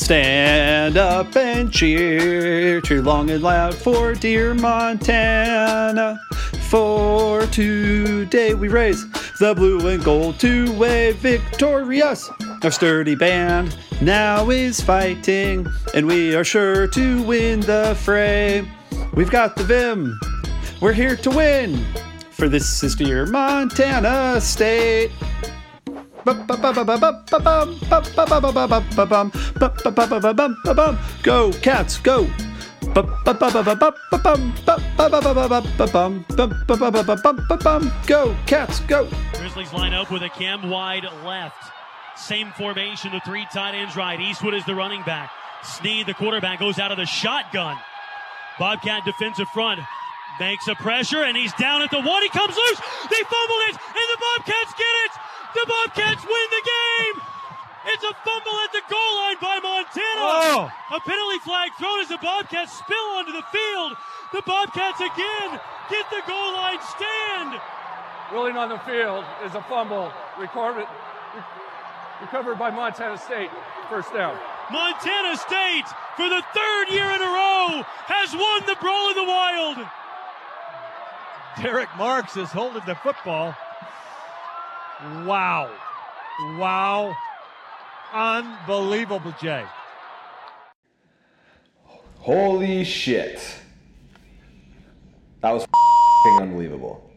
Stand up and cheer, cheer long and loud for dear Montana. For today we raise the blue and gold to wave victorious. Our sturdy band now is fighting, and we are sure to win the fray. We've got the Vim, we're here to win. For this is dear Montana State. Go, cats, go! Go, cats, go! Grizzlies line up with a cam wide left. Same formation, the three tight ends right. Eastwood is the running back. Sneed, the quarterback, goes out of the shotgun. Bobcat defensive front makes a pressure, and he's down at the one. He comes loose. They fumbled it, and the Bobcats get it. The Bobcats win the game. It's a fumble at the goal line by Montana. Oh. A penalty flag thrown as the Bobcats spill onto the field. The Bobcats again get the goal line stand. Rolling on the field is a fumble recorded, recovered by Montana State. First down. Montana State, for the third year in a row, has won the Brawl of the Wild. Derek Marks is holding the football. Wow. Wow. Unbelievable, Jay. Holy shit. That was unbelievable.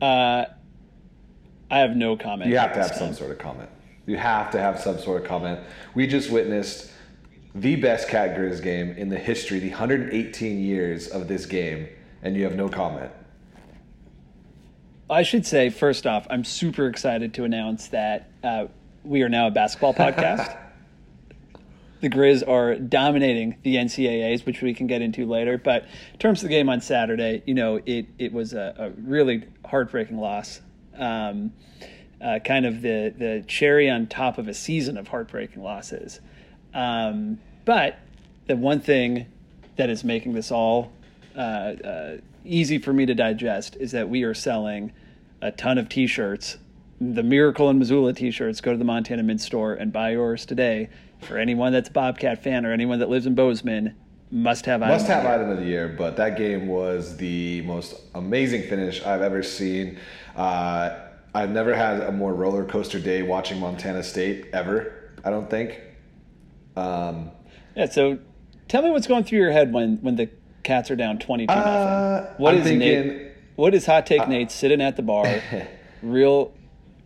Uh, I have no comment. You have to this have some sort of comment. You have to have some sort of comment. We just witnessed the best Cat Grizz game in the history, the 118 years of this game, and you have no comment. I should say, first off, I'm super excited to announce that uh, we are now a basketball podcast. the Grizz are dominating the NCAAs, which we can get into later. But in terms of the game on Saturday, you know, it, it was a, a really heartbreaking loss. Um, uh, kind of the, the cherry on top of a season of heartbreaking losses. Um, but the one thing that is making this all uh, uh, easy for me to digest is that we are selling a ton of T-shirts. The Miracle in Missoula T-shirts. Go to the Montana Mint store and buy yours today. For anyone that's a Bobcat fan or anyone that lives in Bozeman, must have Must item have of the year. item of the year, but that game was the most amazing finish I've ever seen. Uh, I've never had a more roller coaster day watching Montana State ever. I don't think. Um, Yeah. So, tell me what's going through your head when when the Cats are down twenty two Uh, nothing. What I'm is thinking- Nate? What is hot take uh, Nate sitting at the bar? real,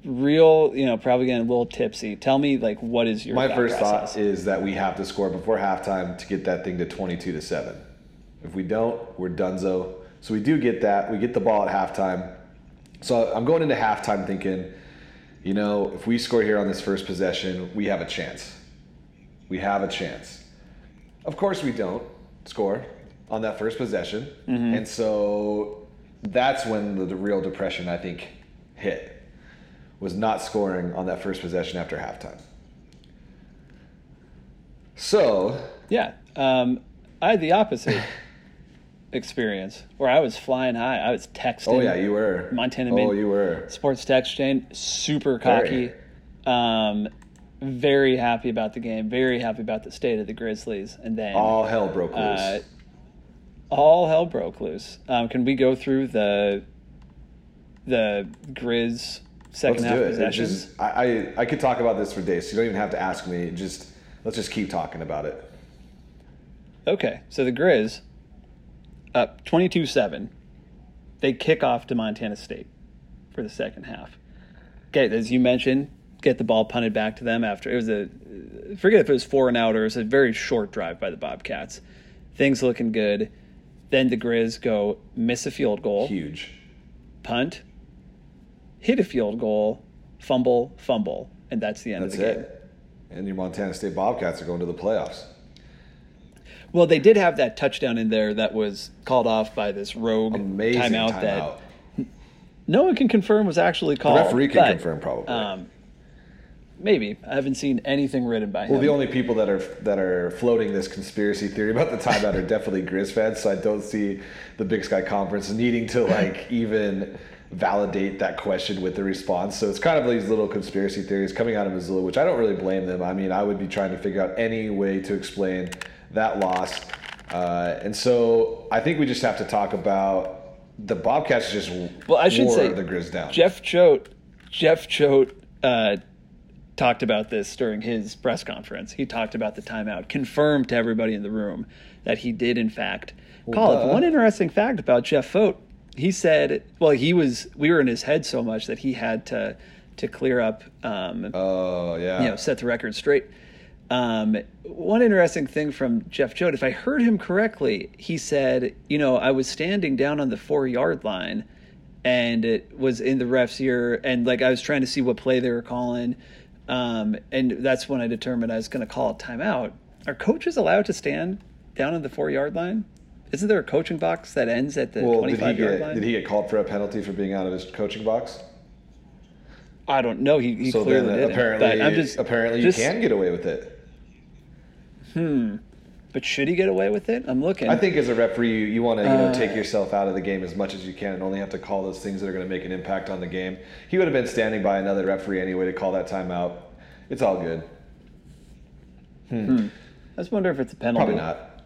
real. You know, probably getting a little tipsy. Tell me, like, what is your My first process? thought is that we have to score before halftime to get that thing to 22 to 7. If we don't, we're donezo. So we do get that. We get the ball at halftime. So I'm going into halftime thinking, you know, if we score here on this first possession, we have a chance. We have a chance. Of course, we don't score on that first possession. Mm-hmm. And so that's when the, the real depression, I think, hit, was not scoring on that first possession after halftime. So, Yeah. Um, I had the opposite experience where I was flying high. I was texting. oh yeah, you were. Montana Oh, you were. Sports Text Chain, super cocky. Um, very happy about the game. Very happy about the state of the Grizzlies. And then All hell broke loose. Uh, all hell broke loose. Um, can we go through the the Grizz second let's half do it. It possessions? just, I, I I could talk about this for days. So you don't even have to ask me. Just let's just keep talking about it. Okay, so the Grizz up 22-7. They kick off to Montana State for the second half. Okay, as you mentioned, get the ball punted back to them after it was a forget if it was four and out or it was a very short drive by the Bobcats. Things looking good. Then the Grizz go miss a field goal, Huge. punt, hit a field goal, fumble, fumble, and that's the end That's of the game. it. And your Montana State Bobcats are going to the playoffs. Well, they did have that touchdown in there that was called off by this rogue Amazing timeout, timeout. that no one can confirm was actually The called. referee can but, confirm probably. Um, maybe I haven't seen anything written by well, him. the only people that are that are floating this conspiracy theory about the timeout are definitely Grizz fans. So I don't see the Big Sky Conference needing to like even validate that question with the response. So it's kind of these little conspiracy theories coming out of Missoula, which I don't really blame them. I mean, I would be trying to figure out any way to explain that loss. Uh, and so I think we just have to talk about the Bobcats just Well, I should wore say the Grizz down. Jeff Choate, Jeff Choate uh, talked about this during his press conference. He talked about the timeout, confirmed to everybody in the room that he did in fact call it. One interesting fact about Jeff Choate, he said, well, he was we were in his head so much that he had to to clear up um, Oh yeah. you know, set the record straight. Um, one interesting thing from Jeff Choate, if I heard him correctly, he said, you know, I was standing down on the four yard line and it was in the ref's ear and like I was trying to see what play they were calling. Um, and that's when I determined I was going to call a timeout. Are coaches allowed to stand down on the four yard line? Isn't there a coaching box that ends at the well, did he 25 yard line? did he get called for a penalty for being out of his coaching box? I don't know. He, he so clearly then didn't. apparently, but I'm just apparently just- you can get away with it. But should he get away with it? I'm looking. I think as a referee, you, you want to you know Uh. take yourself out of the game as much as you can, and only have to call those things that are going to make an impact on the game. He would have been standing by another referee anyway to call that timeout. It's all good. I just wonder if it's a penalty. Probably not.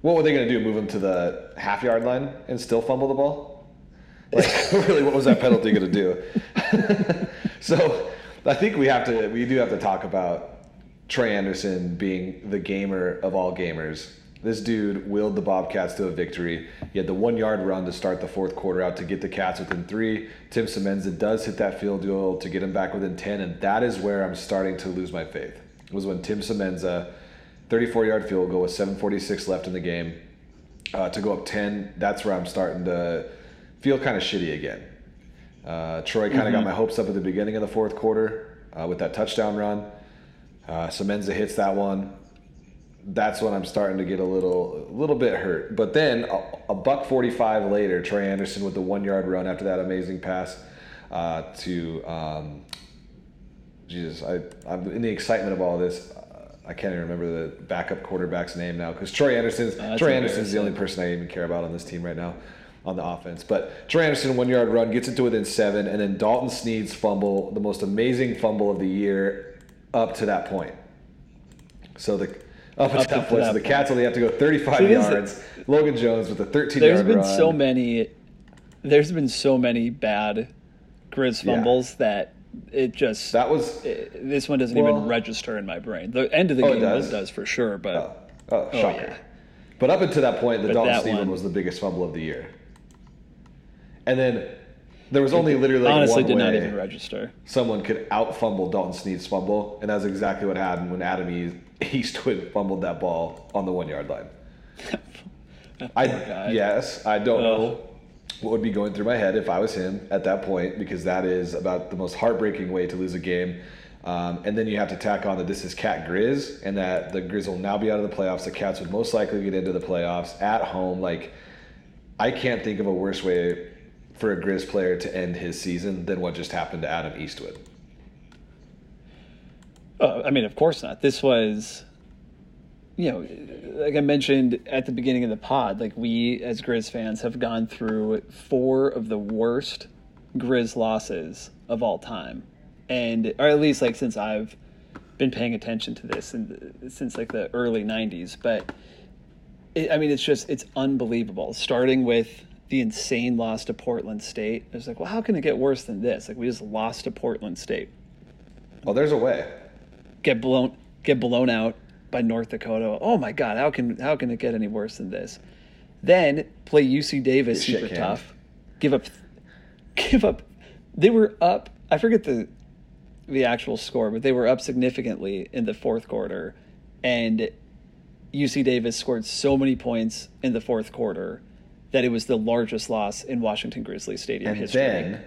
What were they going to do? Move him to the half yard line and still fumble the ball? Like, really, what was that penalty going to do? so, I think we have to, we do have to talk about Troy Andersen being the gamer of all gamers. This dude willed the Bobcats to a victory. He had the one yard run to start the fourth quarter out to get the Cats within three. Tim Semenza does hit that field goal to get him back within 10, and that is where I'm starting to lose my faith. It was when Tim Semenza, 34 yard field goal with 7.46 left in the game, uh, to go up 10. That's where I'm starting to feel kind of shitty again. Uh, Troy kind of got my hopes up at the beginning of the fourth quarter uh, with that touchdown run. Uh, Semenza hits that one. That's when I'm starting to get a little, a little bit hurt. But then a, a buck 45 later, Troy Andersen with the one yard run after that amazing pass uh, to, um, Jesus, I, I'm in the excitement of all this. uh, I can't even remember the backup quarterback's name now because Troy Andersen's that's Troy Andersen's the only person I even care about on this team right now on the offense. But Troy Andersen one yard run gets it to within seven, and then Dalton Sneed's fumble, the most amazing fumble of the year, up to that point. So the up, to Up that to point, so the. Cats only have to go 35 See, this is- yards. Logan Jones with a 13 There's yard been run. so many. There's been so many bad Grizz Yeah. fumbles that it just That was it- this one doesn't Well- even register in my brain. The end of the Oh, game does? does. does for sure, but oh, oh, oh, shocker. yeah. But up until that point, the But Dalton that Steven was the biggest fumble of the year. And then there was only literally like honestly one did not even register. someone could out fumble Dalton Sneed's fumble, and that's exactly what happened when Adam Eastwood fumbled that ball on the one yard line. I guy. yes, I don't know what would be going through my head if I was him at that point because that is about the most heartbreaking way to lose a game. Um, and then you have to tack on that this is Cat Grizz and that the Grizz will now be out of the playoffs. The Cats would most likely get into the playoffs at home. Like I can't think of a worse way for a Grizz player to end his season than what just happened to Adam Eastwood. Uh, I mean, of course not. This was, you know, like I mentioned at the beginning of the pod, like we as Grizz fans have gone through four of the worst Grizz losses of all time, and or at least like since I've been paying attention to this and since like the early '90s. But it, I mean, it's just it's unbelievable. Starting with the insane loss to Portland State, it's like, well, how can it get worse than this? Like we just lost to Portland State Well, there's a way. get blown get blown out by North Dakota. Oh my God, how can how can it get any worse than this? Then play UC Davis shit super tough. Give up, give up. They were up. I forget the the actual score, but they were up significantly in the fourth quarter, and UC Davis scored so many points in the fourth quarter that it was the largest loss in Washington Grizzlies Stadium And history then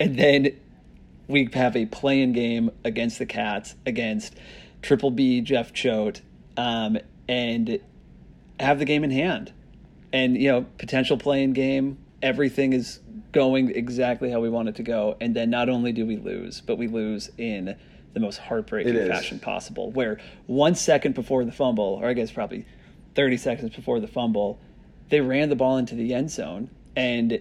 and then we have a playing game against the Cats against Triple B Jeff Choate, um, and have the game in hand, and you know potential playing game. Everything is going exactly how we want it to go, and then not only do we lose, but we lose in the most heartbreaking fashion possible. Where one second before the fumble, or I guess probably thirty seconds before the fumble, they ran the ball into the end zone, and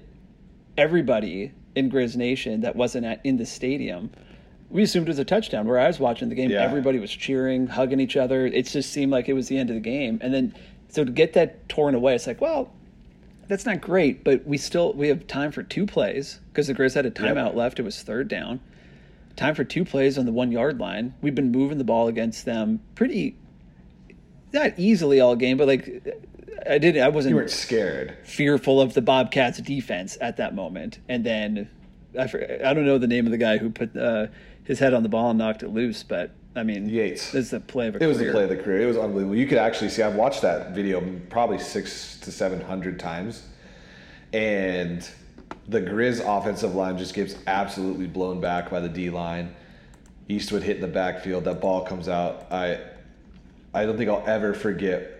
everybody in Grizz Nation that wasn't at, in the stadium, we assumed it was a touchdown. Where I was watching the game, Yeah. everybody was cheering, hugging each other. It just seemed like it was the end of the game. And then, so to get that torn away, it's like, well, that's not great, but we still we have time for two plays because the Grizz had a timeout left. It was third down. Time for two plays on the one yard line. We've been moving the ball against them pretty, not easily all game, but like I didn't. I wasn't You weren't scared. fearful of the Bobcats defense at that moment. And then I, I don't know the name of the guy who put uh, his head on the ball and knocked it loose, but I mean, Yates. The play of a It was the play of the career. It was unbelievable. You could actually see. I've watched that video probably six to seven hundred times, and the Grizz offensive line just gets absolutely blown back by the D line. Eastwood hitting the backfield. That ball comes out. I, I don't think I'll ever forget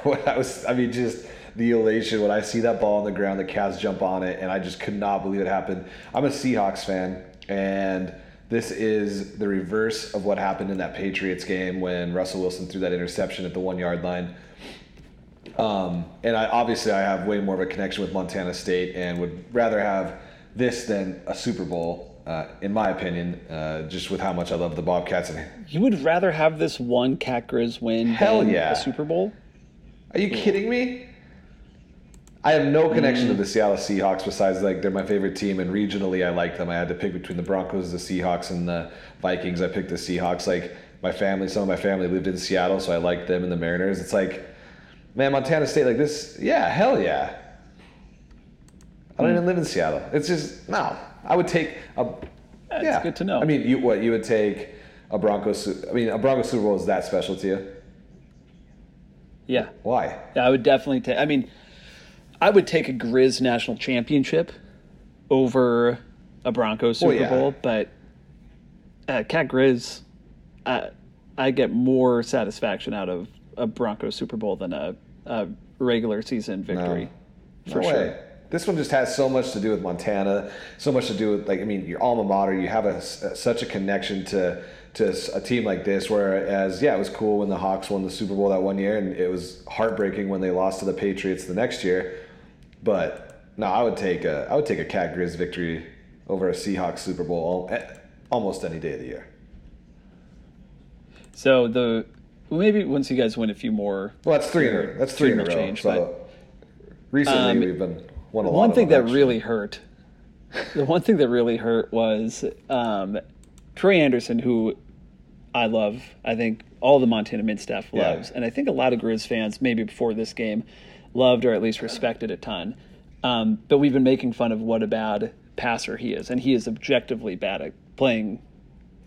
what I was. I mean, just the elation when I see that ball on the ground. The Cavs jump on it, and I just could not believe it happened. I'm a Seahawks fan, and this is the reverse of what happened in that Patriots game when Russell Wilson threw that interception at the one yard line. Um, and I obviously I have way more of a connection with Montana State and would rather have this than a Super Bowl, uh, in my opinion, uh, just with how much I love the Bobcats. And You would rather have this one Cat Grizz win Hell than yeah. a Super Bowl? Are you kidding me? I have no connection to the mm. Seattle Seahawks besides like they're my favorite team and regionally I like them. I had to pick between the Broncos, the Seahawks, and the Vikings. I picked the Seahawks. Like my family, some of my family lived in Seattle, so I liked them and the Mariners. It's like, man, Montana State like this. Yeah, hell yeah. I don't mm. even live in Seattle. It's just no. I would take a. That's yeah, good to know. I mean, you what you would take a Broncos? Su- I mean, a Broncos Super Bowl is that special to you? Yeah. Why? Yeah, I would definitely take. I mean, I would take a Grizz national championship over a Broncos Super Well, yeah. Bowl, but uh, Cat Grizz, I, I get more satisfaction out of a Broncos Super Bowl than a, a regular season victory. No For way. sure. This one just has so much to do with Montana, so much to do with like I mean your alma mater. You have a, s- such a connection to to a team like this. Whereas yeah, it was cool when the Hawks won the Super Bowl that one year, and it was heartbreaking when they lost to the Patriots the next year. But no, I would take a I would take a Cat Grizz victory over a Seahawks Super Bowl eh, almost any day of the year. So the well, maybe once you guys win a few more, Well, that's three in a that's three in a row. change, so recently Um, we've been won a lot. one thing that actually. really hurt the one thing that really hurt was um, Troy Andersen, who I love. I think all the Montana Mint staff Yeah. loves, and I think a lot of Grizz fans, maybe before this game, loved or at least respected a ton. Um, but we've been making fun of what a bad passer he is, and he is objectively bad at playing.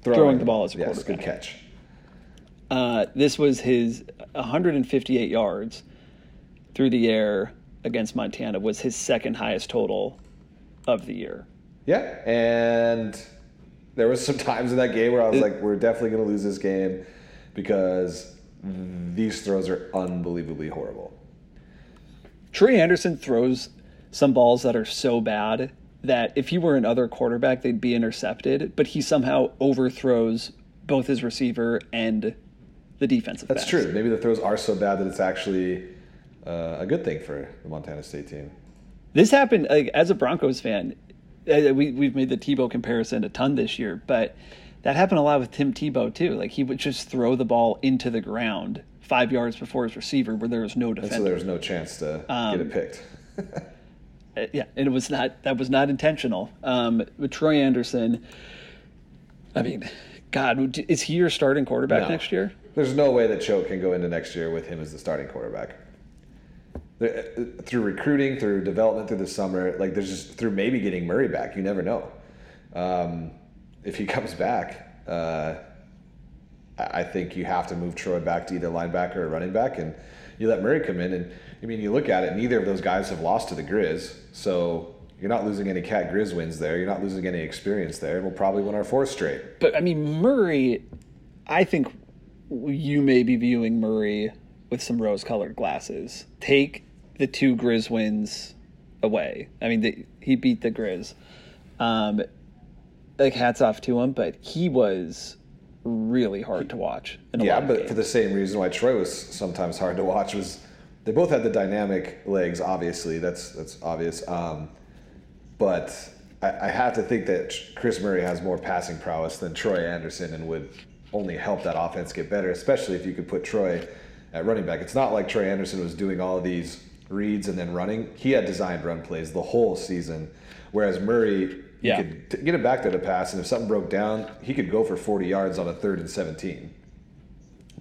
throwing the ball as a yes, quarterback. good catch. Uh, this was his 158 yards through the air against Montana was his second highest total of the year. Yeah, and there was some times in that game where I was like, "We're definitely going to lose this game because these throws are unbelievably horrible." Troy Andersen throws some balls that are so bad that if he were another quarterback, they'd be intercepted, but he somehow overthrows both his receiver and the defensive That's backs. true. Maybe the throws are so bad that it's actually uh, a good thing for the Montana State team. This happened like as a Broncos fan. Uh, We we've made the Tebow comparison a ton this year, but that happened a lot with Tim Tebow too. Like he would just throw the ball into the ground five yards before his receiver, where there was no And so there was no chance to Um, get it picked. Uh, yeah, and it was not that was not intentional. Um, with Troy Andersen, I mean, God, is he your starting quarterback No. next year? There's no way that Choate can go into next year with him as the starting quarterback. Through recruiting, through development, through the summer, like there's just through maybe getting Murray back. You never know. Um, if he comes back, uh, I I think you have to move Troy back to either linebacker or running back, and you let Murray come in. And I mean, you look at it, neither of those guys have lost to the Grizz, so you're not losing any Cat Grizz wins there. You're not losing any experience there. We'll probably win our fourth straight. But I mean, Murray, I think you may be viewing Murray with some rose-colored glasses. Take the two Grizz wins away. I mean, the, he beat the Grizz. Um, like hats off to him, but he was really hard to watch. Yeah, but for the same reason why Troy was sometimes hard to watch was they both had the dynamic legs. Obviously, that's that's obvious. Um, but I, I have to think that Chris Murray has more passing prowess than Troy Andersen, and would only help that offense get better. Especially if you could put Troy at running back. It's not like Troy Andersen was doing all of these reads and then running. He had designed run plays the whole season, whereas Murray. He Yeah. could t- get it back to the pass, and if something broke down, he could go for 40 yards on a third and 17.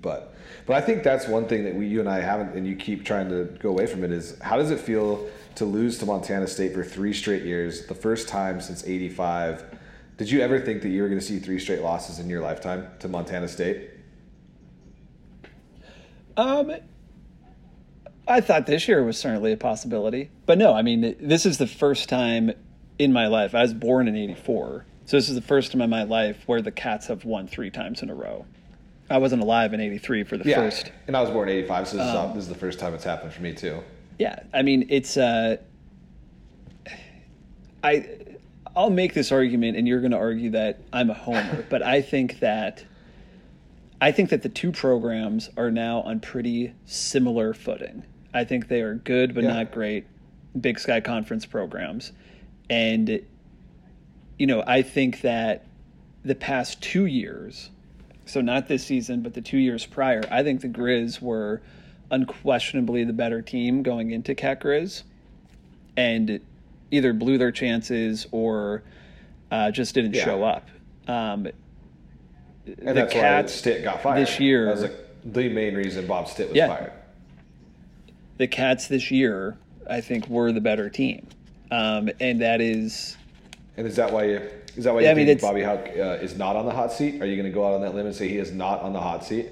But but I think that's one thing that we you and I haven't and you keep trying to go away from it is how does it feel to lose to Montana State for three straight years, the first time since 85. Did you ever think that you were going to see three straight losses in your lifetime to Montana State? Um, I thought this year was certainly a possibility, but no. I mean, this is the first time in my life. I was born in '84, so this is the first time in my life where the Cats have won three times in a row. I wasn't alive in '83 for the first. And I was born in 85, so this, is, this is the first time it's happened for me too. Yeah, I mean, it's. Uh, I, I'll make this argument, and you're going to argue that I'm a homer, but I think that. I think that the two programs are now on pretty similar footing. I think they are good but Yeah. not great Big Sky Conference programs. And, you know, I think that the past two years, so not this season, but the two years prior, I think the Grizz were unquestionably the better team going into Cat Grizz and either blew their chances or uh, just didn't Yeah. show up. Um, And the that's Cats why Stitt got fired. this year- That was like the main reason Bob Stitt was Yeah. fired. The Cats this year, I think, were the better team, um, and that is And is that why you is that why you I mean, think Bobby Hauck uh, is not on the hot seat? Are you going to go out on that limb and say he is not on the hot seat?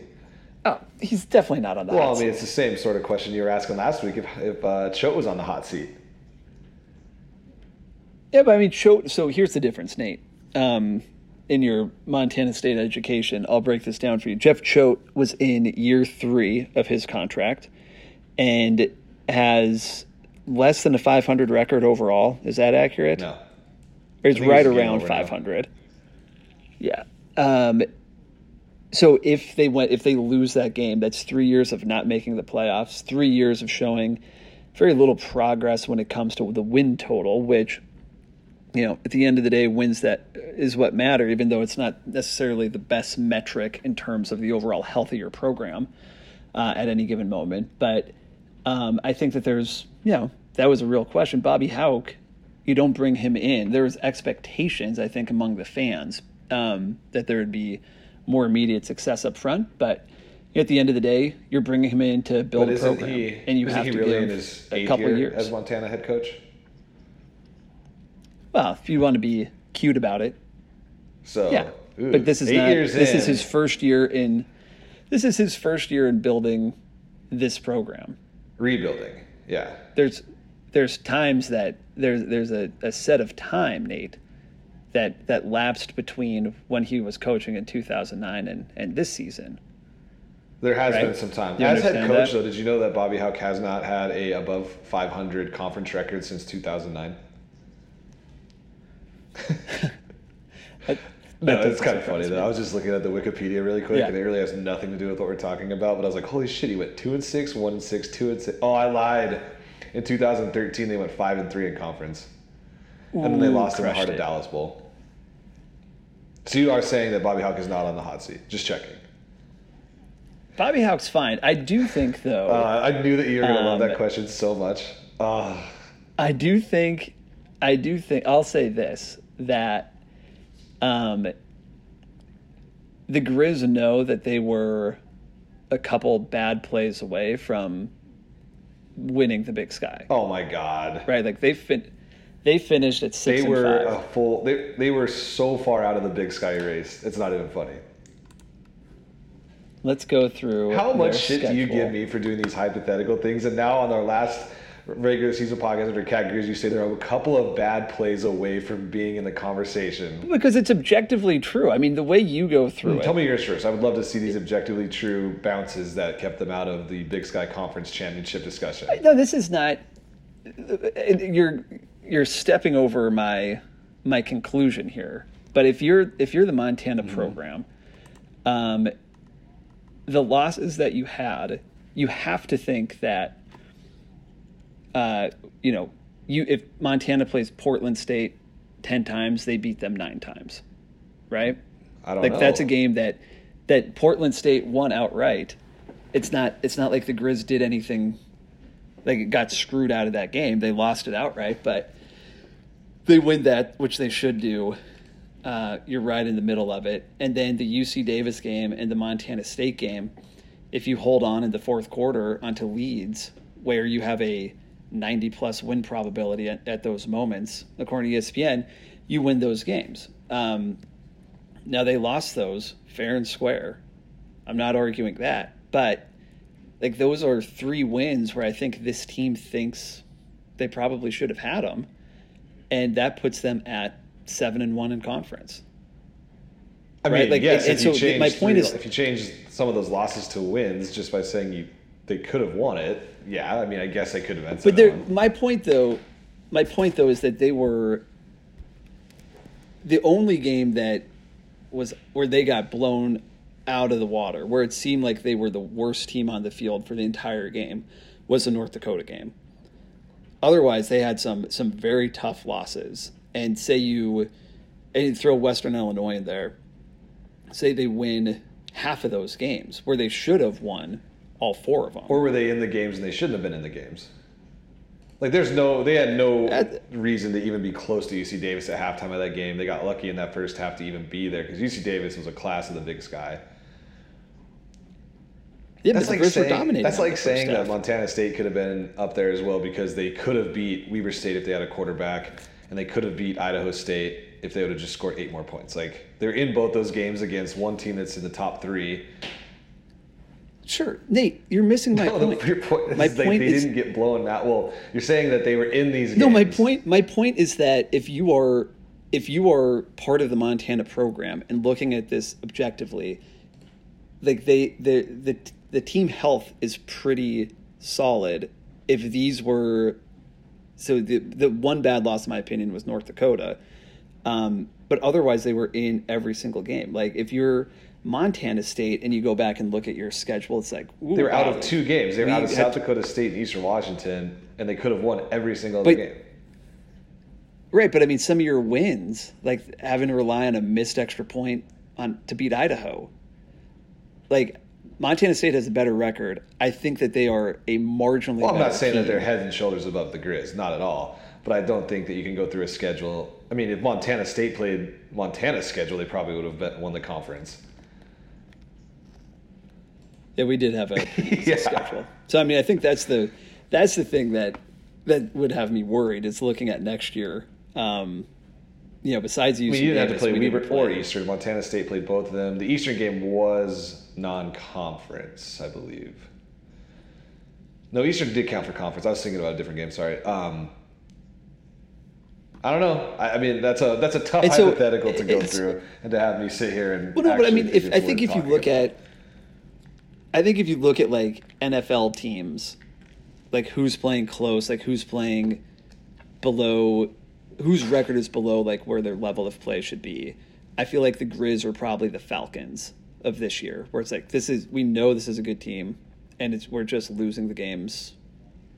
oh, he's definitely not on the Well, hot I mean, it's the same sort of question you were asking last week if if uh, Choate was on the hot seat. Yeah, but I mean, Choate. So here's the difference, Nate. Um, in your Montana State education, I'll break this down for you. Jeff Choate was in year three of his contract and has less than a 500 record overall. Is that accurate? No, Or think right around over now. 500. Yeah. Um, so if they went, if they lose that game, that's three years of not making the playoffs, three years of showing very little progress when it comes to the win total, which, you know, at the end of the day, wins that is what matter, even though it's not necessarily the best metric in terms of the overall healthier program uh, at any given moment. But um, I think that there's, you know, that was a real question. Bobby Hauk, you don't bring him in. There was expectations, I think, among the fans um, that there would be more immediate success up front. But at the end of the day, you're bringing him in to build a program, he? and you have to really give in his a couple year years. as Montana head coach? well, if you want to be cute about it, So yeah. ooh, but this is not. This in, is his first year in. This is his first year in building this program. Rebuilding. Yeah, there's there's times that there's there's a, a set of time, Nate, that that lapsed between when he was coaching in 2009 and and this season. there has Right. been some time. You As head coach, that? though, did you know that Bobby Hauck has not had a above 500 conference record since 2009? No, That it's kind of funny though. I was just looking at the Wikipedia really quick, Yeah. and it really has nothing to do with what we're talking about. But I was like, holy shit, he went two and six, one and six, two and six. Oh, I lied. In 2013, they went five and three in conference, and then they lost in the heart of. Dallas Bowl. So you are saying that Bobby Hauck is not on the hot seat? Just checking. Bobby Hauck's fine. I do think though. Uh, I knew that you were gonna love Um, that question so much. Uh, I do think, I do think, I'll say this that um, the Grizz know that they were a couple bad plays away from winning the Big Sky, oh my God. right? Like they fin- they finished at six They were a full. They, they were so far out of the Big Sky race. It's not even funny. Let's go through. How much shit do you give me for doing these hypothetical things? And now on our last regular season podcast under Cat you say they're a couple of bad plays away from being in the conversation. Because it's objectively true. I mean, the way you go through it. Tell me yours first. I would love to see these objectively true bounces that kept them out of the Big Sky Conference championship discussion. No, this is not. You're you're stepping over my my conclusion here. But if you're if you're the Montana Mm-hmm. program, um, the losses that you had, you have to think that uh, you know, you if Montana plays Portland State ten times, they beat them nine times, right? I don't like know. that's a game that that Portland State won outright. It's not it's not like the Grizz did anything like it got screwed out of that game. They lost it outright, but they win that, which they should do. Uh, you're right in the middle of it, and then the UC Davis game and the Montana State game. If you hold on in the fourth quarter onto leads, where you have a 90 plus win probability at, at those moments, according to ESPN, you win those games. Um, now they lost those fair and square. I'm not arguing that, but like those are three wins where I think this team thinks they probably should have had them, and that puts them at seven and one in conference. I mean, right, like, yes. and if you so change my point three- is- if you change some of those losses to wins just by saying you they could have won it, yeah. I mean, I guess they could have been. But there, my point though, my point though is that they were the only game that was where they got blown out of the water, where it seemed like they were the worst team on the field for the entire game, was the North Dakota game. Otherwise, they had some some very tough losses. And say you and you throw Western Illinois in there, say they win half of those games where they should have won all four of them. Or were they in the games and they shouldn't have been in the games? Like, there's no, they had no At- reason to even be close to UC Davis at halftime of that game. They got lucky in that first half to even be there because UC Davis was a class of the Big Sky. yeah, That's like saying, dominating that's like saying that. Montana State could have been up there as well because they could have beat Weber State if they had a quarterback, and they could have beat Idaho State if they would have just scored eight more points. Like they're in both those games against one team that's in the top three. Sure, Nate, you're missing my No, point. your point is My like point they is- didn't get blown out. Well, you're saying that they were in these. Games. No, my point. My point is that if you are if you are part of the Montana program and looking at this objectively, like they the the the team health is pretty solid. If these were so the the one bad loss, in my opinion, was North Dakota, um, but otherwise they were in every single game. Like if you're Montana State and you go back and look at your schedule, it's like ooh, They were out of two games. They were We out of South Dakota State and Eastern Washington, and they could have won every single But- other game. Right, but I mean, some of your wins, like having to rely on a missed extra point on to beat Idaho, like Montana State has a better record. I think that they are a marginally. Well, I'm not saying that they're head and shoulders above the Grizz, not at all. But I don't think that you can go through a schedule. I mean, if Montana State played Montana's schedule, they probably would have won the conference. Yeah, we did have a Yeah. schedule. So I mean, I think that's the that's the thing that that would have me worried. Is looking at next year. Um, you know, besides UC you didn't have to play we Weber or Eastern. Montana State played both of them. The Eastern game was non-conference, I believe. No, Eastern did count for conference. I was thinking about a different game. Sorry. Um, I don't know. I, I mean, that's a that's a tough so, hypothetical to go through, and to have me sit here and. Well, no, but I mean, if I think if you look about. at, I think if you look at like NFL teams, like who's playing close, like who's playing below, whose record is below like where their level of play should be. I feel like the Grizz are probably the Falcons of this year, where it's like this is we know this is a good team, and it's we're just losing the games.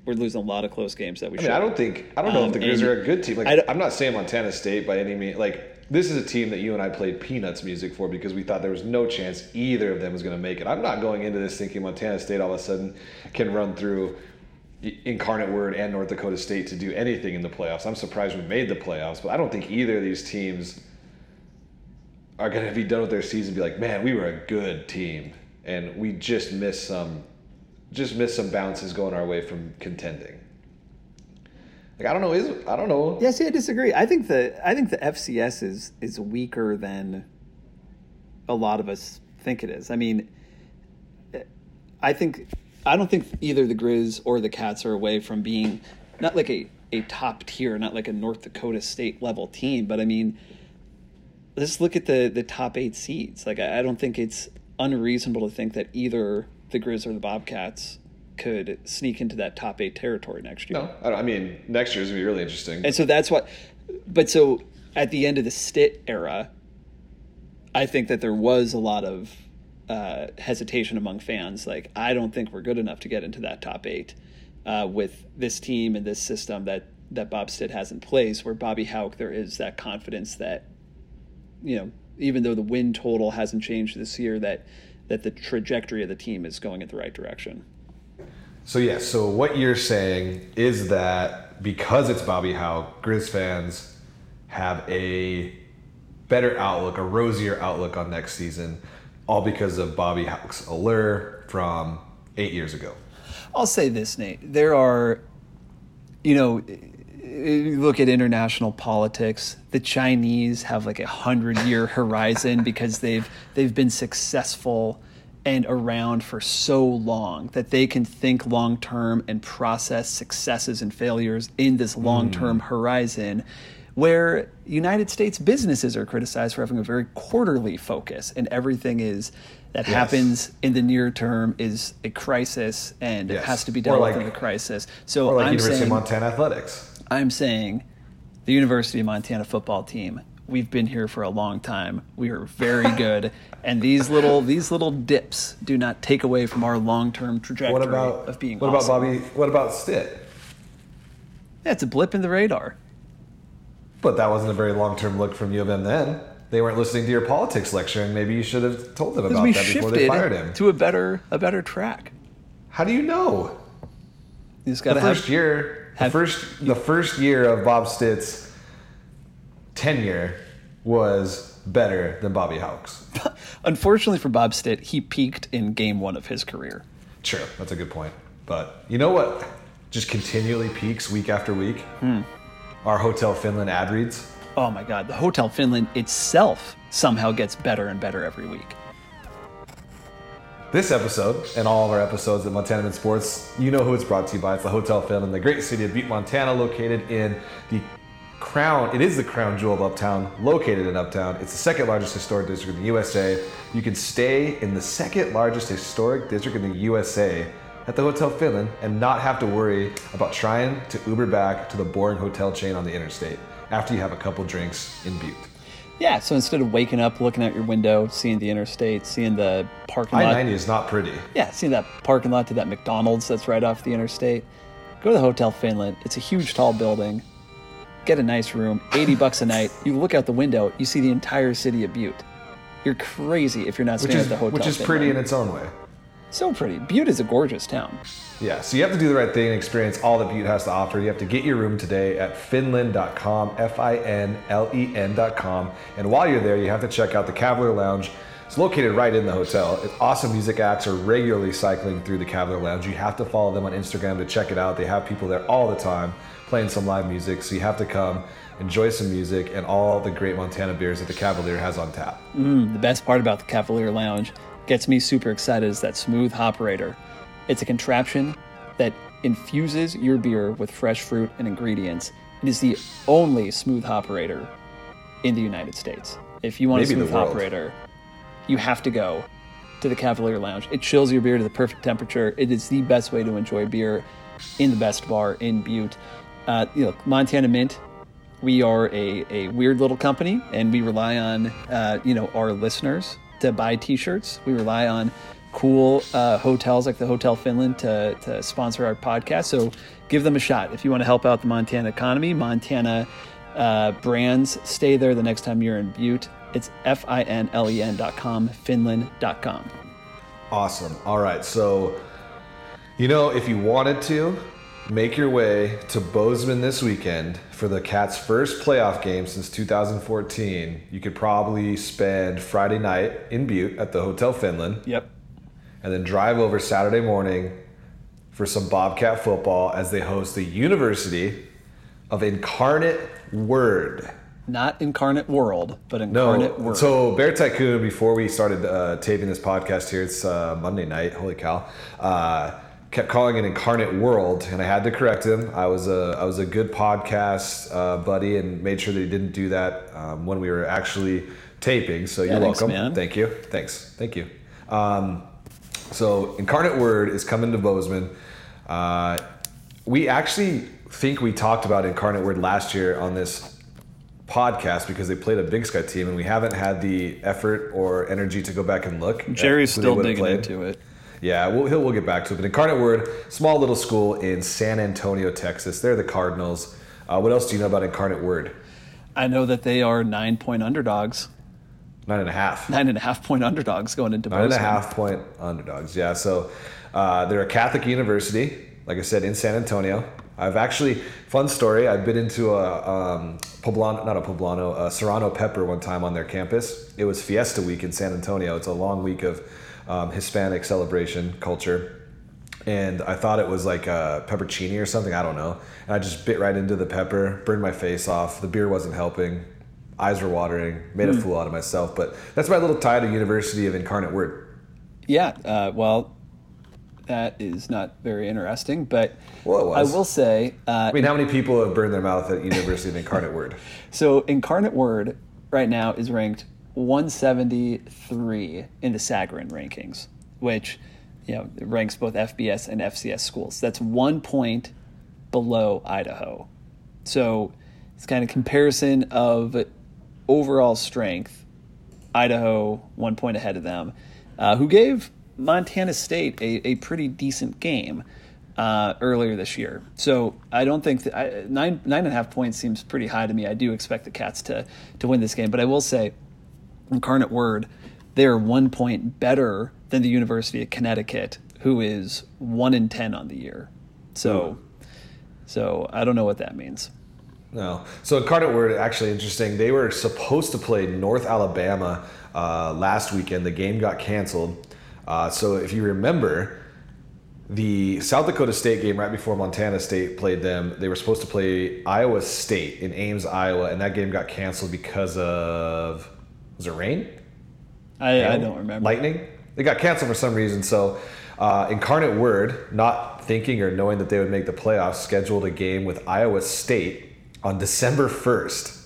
We're losing a lot of close games that we I should. mean, I don't think I don't know Um, if the Grizz are a good team. Like, I I'm not saying Montana State by any means. Like, this is a team that you and I played peanuts music for because we thought there was no chance either of them was going to make it. I'm not going into this thinking Montana State all of a sudden can run through Incarnate Word and North Dakota State to do anything in the playoffs. I'm surprised we made the playoffs, but I don't think either of these teams are going to be done with their season be like, man, we were a good team and we just missed some, just missed some bounces going our way from contending. Like I don't know, is I don't know. Yeah, see, I disagree. I think the I think the FCS is is weaker than a lot of us think it is. I mean, I think I don't think either the Grizz or the Cats are away from being not like a a top tier, not like a North Dakota State level team, but I mean, let's look at the the top eight seeds. Like I, I don't think it's unreasonable to think that either the Grizz or the Bobcats could sneak into that top eight territory next year. No, I, don't, I mean next year is gonna be really interesting. And so that's what, but so at the end of the Stitt era, I think that there was a lot of uh, hesitation among fans. Like, I don't think we're good enough to get into that top eight. uh, with this team and this system that that Bob Stitt has in place. Where Bobby Hauck, there is that confidence that you know, even though the win total hasn't changed this year, that that the trajectory of the team is going in the right direction. So yeah, so what you're saying is that because it's Bobby Howe, Grizz fans have a better outlook, a rosier outlook on next season, all because of Bobby Hauck's allure from eight years ago. I'll say this, Nate. There are, you know, you look at international politics. The Chinese have like a hundred year horizon because they've they've been successful and around for so long that they can think long term and process successes and failures in this long term mm. horizon where United States businesses are criticized for having a very quarterly focus and everything is that yes. happens in the near term is a crisis and yes. it has to be dealt like, with in the crisis. So or like I'm University saying, of Montana athletics. I'm saying the University of Montana football team we've been here for a long time. We are very good, and these little these little dips do not take away from our long term trajectory what about, of being. What awesome. about Bobby? What about Stitt? Yeah, it's a blip in the radar. But that wasn't a very long term look from U of M then. They weren't listening to your politics lecture, and maybe you should have told them about that before they fired him. To a better a better track. How do you know? You just got the first year. Have, the first the first year of Bob Stitt's tenure was better than Bobby Hauck's. Unfortunately for Bob Stitt, he peaked in game one of his career. Sure, that's a good point. But you know what just continually peaks week after week? Hmm. Our Hotel Finlen ad reads. Oh my God, the Hotel Finlen itself somehow gets better and better every week. This episode and all of our episodes at Montana Mint Sports, you know who it's brought to you by. It's the Hotel Finlen, the great city of Butte, Montana, located in the crown, it is the crown jewel of Uptown, located in Uptown. It's the second largest historic district in the USA. You can stay in the second largest historic district in the USA at the Hotel Finlen and not have to worry about trying to Uber back to the boring hotel chain on the interstate after you have a couple drinks in Butte. Yeah, so instead of waking up, looking out your window, seeing the interstate, seeing the parking lot. I 90 is not pretty. Yeah, seeing that parking lot to that McDonald's that's right off the interstate. Go to the Hotel Finlen. It's a huge, tall building get a nice room, 80 bucks a night. You look out the window, you see the entire city of Butte. You're crazy if you're not staying is, at the hotel. Which is pretty in its own way. So pretty. Butte is a gorgeous town. Yeah, so you have to do the right thing and experience all that Butte has to offer. You have to get your room today at finlen.com, F I N L E N.com. And while you're there, you have to check out the Cavalier Lounge. It's located right in the hotel. It's awesome music acts are regularly cycling through the Cavalier Lounge. You have to follow them on Instagram to check it out. They have people there all the time playing some live music. So you have to come, enjoy some music, and all the great Montana beers that the Cavalier has on tap. Mm, the best part about the Cavalier Lounge gets me super excited is that smooth hoperator. It's a contraption that infuses your beer with fresh fruit and ingredients. It is the only smooth hoperator in the United States. If you want Maybe a smooth hoperator, you have to go to the Cavalier Lounge. It chills your beer to the perfect temperature. It is the best way to enjoy beer in the best bar in Butte. Uh, you know, Montana Mint, we are a, a weird little company and we rely on, uh, you know, our listeners to buy t-shirts. We rely on cool uh, hotels like the Hotel Finlen to, to sponsor our podcast. So give them a shot. If you want to help out the Montana economy, Montana uh, brands, stay there the next time you're in Butte. It's F-I-N-L-E-N dot com, Finlen dot com. Awesome. All right. So, you know, if you wanted to, make your way to Bozeman this weekend for the Cats' first playoff game since 2014. You could probably spend Friday night in Butte at the Hotel Finlen. Yep. And then drive over Saturday morning for some Bobcat football as they host the University of Incarnate Word. Not Incarnate World, but Incarnate no, Word. So Bear Tycoon, before we started uh, taping this podcast here, it's uh, Monday night. Holy cow! Uh, kept calling it Incarnate World, and I had to correct him. I was a I was a good podcast uh, buddy, and made sure that he didn't do that um, when we were actually taping. So yeah, you're thanks, welcome. Man. Thank you. Thanks. Thank you. Um, so Incarnate Word is coming to Bozeman. Uh, we actually think we talked about Incarnate Word last year on this podcast because they played a Big Sky team, and we haven't had the effort or energy to go back and look. Jerry's still digging into it. Yeah, we'll, he'll, we'll get back to it. But Incarnate Word, small little school in San Antonio, Texas. They're the Cardinals. Uh, what else do you know about Incarnate Word? I know that they are nine point underdogs, Nine and a half. nine and a half point underdogs going into Nine and a half point underdogs. Yeah, so uh, they're a Catholic university, like I said, in San Antonio. I've actually, fun story, I've been into a um, poblano, not a poblano, a serrano pepper one time on their campus. It was Fiesta Week in San Antonio. It's a long week of um, Hispanic celebration culture. And I thought it was like a peppercini or something, I don't know. And I just bit right into the pepper, burned my face off. The beer wasn't helping. Eyes were watering, made a fool out of myself. But that's my little tie to University of Incarnate Word. Yeah, uh, well, that is not very interesting, but Well. I will say, uh, I mean, how many people have burned their mouth at University of Incarnate Word? so Incarnate Word right now is ranked 173 in the Sagarin rankings, which you know ranks both FBS and FCS schools. That's one point below Idaho. So it's kind of comparison of overall strength. Idaho one point ahead of them, uh, who gave Montana State a, a pretty decent game uh, earlier this year. So I don't think that I, nine nine and a half points seems pretty high to me. I do expect the Cats to to win this game, but I will say, Incarnate Word, they're one point better than the University of Connecticut, who is one in ten on the year. So, so I don't know what that means. No. So Incarnate Word, actually interesting. They were supposed to play North Alabama uh, last weekend. The game got canceled. Uh, so if you remember, the South Dakota State game right before Montana State played them, they were supposed to play Iowa State in Ames, Iowa, and that game got canceled because of was it rain? I, I don't remember. Lightning. It got canceled for some reason. So, uh, Incarnate Word, not thinking or knowing that they would make the playoffs, scheduled a game with Iowa State on December 1st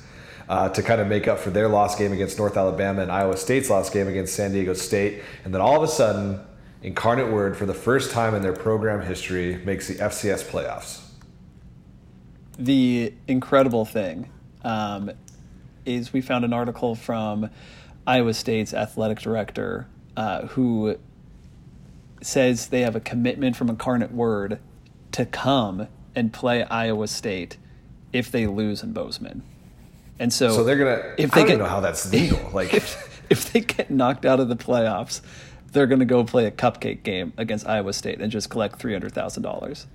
uh, to kind of make up for their lost game against North Alabama and Iowa State's lost game against San Diego State. And then all of a sudden, Incarnate Word, for the first time in their program history, makes the FCS playoffs. the incredible thing um, is we found an article from Iowa State's athletic director uh, who says they have a commitment from Incarnate Word to come and play Iowa State if they lose in Bozeman. And so, So they're gonna. If I they don't get- know how that's legal. Like, if, if they get knocked out of the playoffs, they're going to go play a cupcake game against Iowa State and just collect three hundred thousand dollars.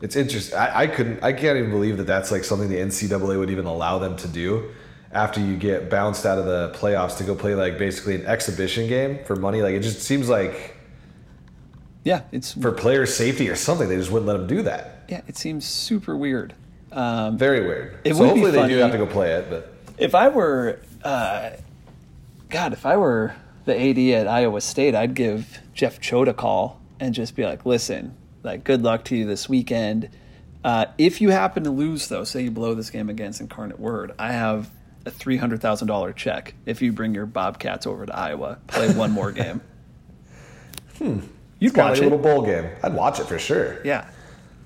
It's interesting. I, I couldn't. I can't even believe that that's like something the NCAA would even allow them to do. After you get bounced out of the playoffs to go play like basically an exhibition game for money, like it just seems like Yeah, it's for player safety or something, they just wouldn't let them do that. yeah, it seems super weird. Um, Very weird. It so would be hopefully they do have to go play it, but if I were, uh, God, if I were the AD at Iowa State, I'd give Jeff Choate a call and just be like, listen, like, good luck to you this weekend. Uh, if you happen to lose, though, say you blow this game against Incarnate Word, I have a three hundred thousand dollar check if you bring your Bobcats over to Iowa, play one more game. hmm. You'd kind watch like a little bowl game. I'd watch it for sure. yeah.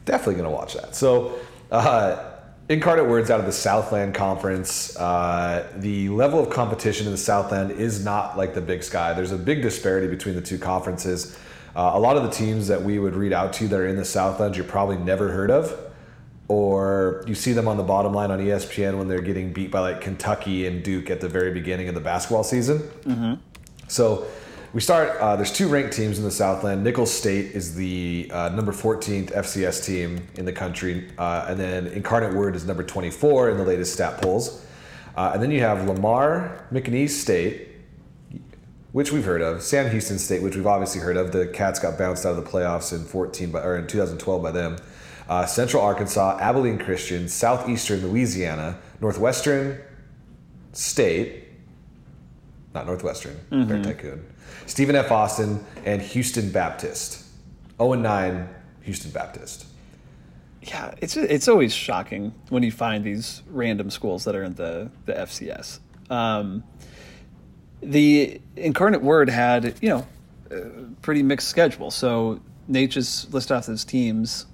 definitely going to watch that. So, uh, Incarnate Words out of the Southland Conference. Uh, the level of competition in the Southland is not like the Big Sky. There's a big disparity between the two conferences. Uh, a lot of the teams that we would read out to you that are in the Southland, you're probably never heard of, or you see them on the bottom line on ESPN when they're getting beat by like Kentucky and Duke at the very beginning of the basketball season. So we start. Uh, there's two ranked teams in the Southland. Nicholls State is the uh, number 14th FCS team in the country, uh, and then Incarnate Word is number 24 in the latest stat polls. Uh, and then you have Lamar McNeese State, which we've heard of. Sam Houston State, which we've obviously heard of. The Cats got bounced out of the playoffs in 14 by, or in 2012 by them. Uh, Central Arkansas, Abilene Christian, Southeastern Louisiana, Northwestern State, not Northwestern, Bear Tycoon. Stephen F. Austin and Houston Baptist. 0 and 9, Houston Baptist. Yeah, it's it's always shocking when you find these random schools that are in the the FCS. Um, the Incarnate Word had you know a pretty mixed schedule. So Nate just listed off those teams.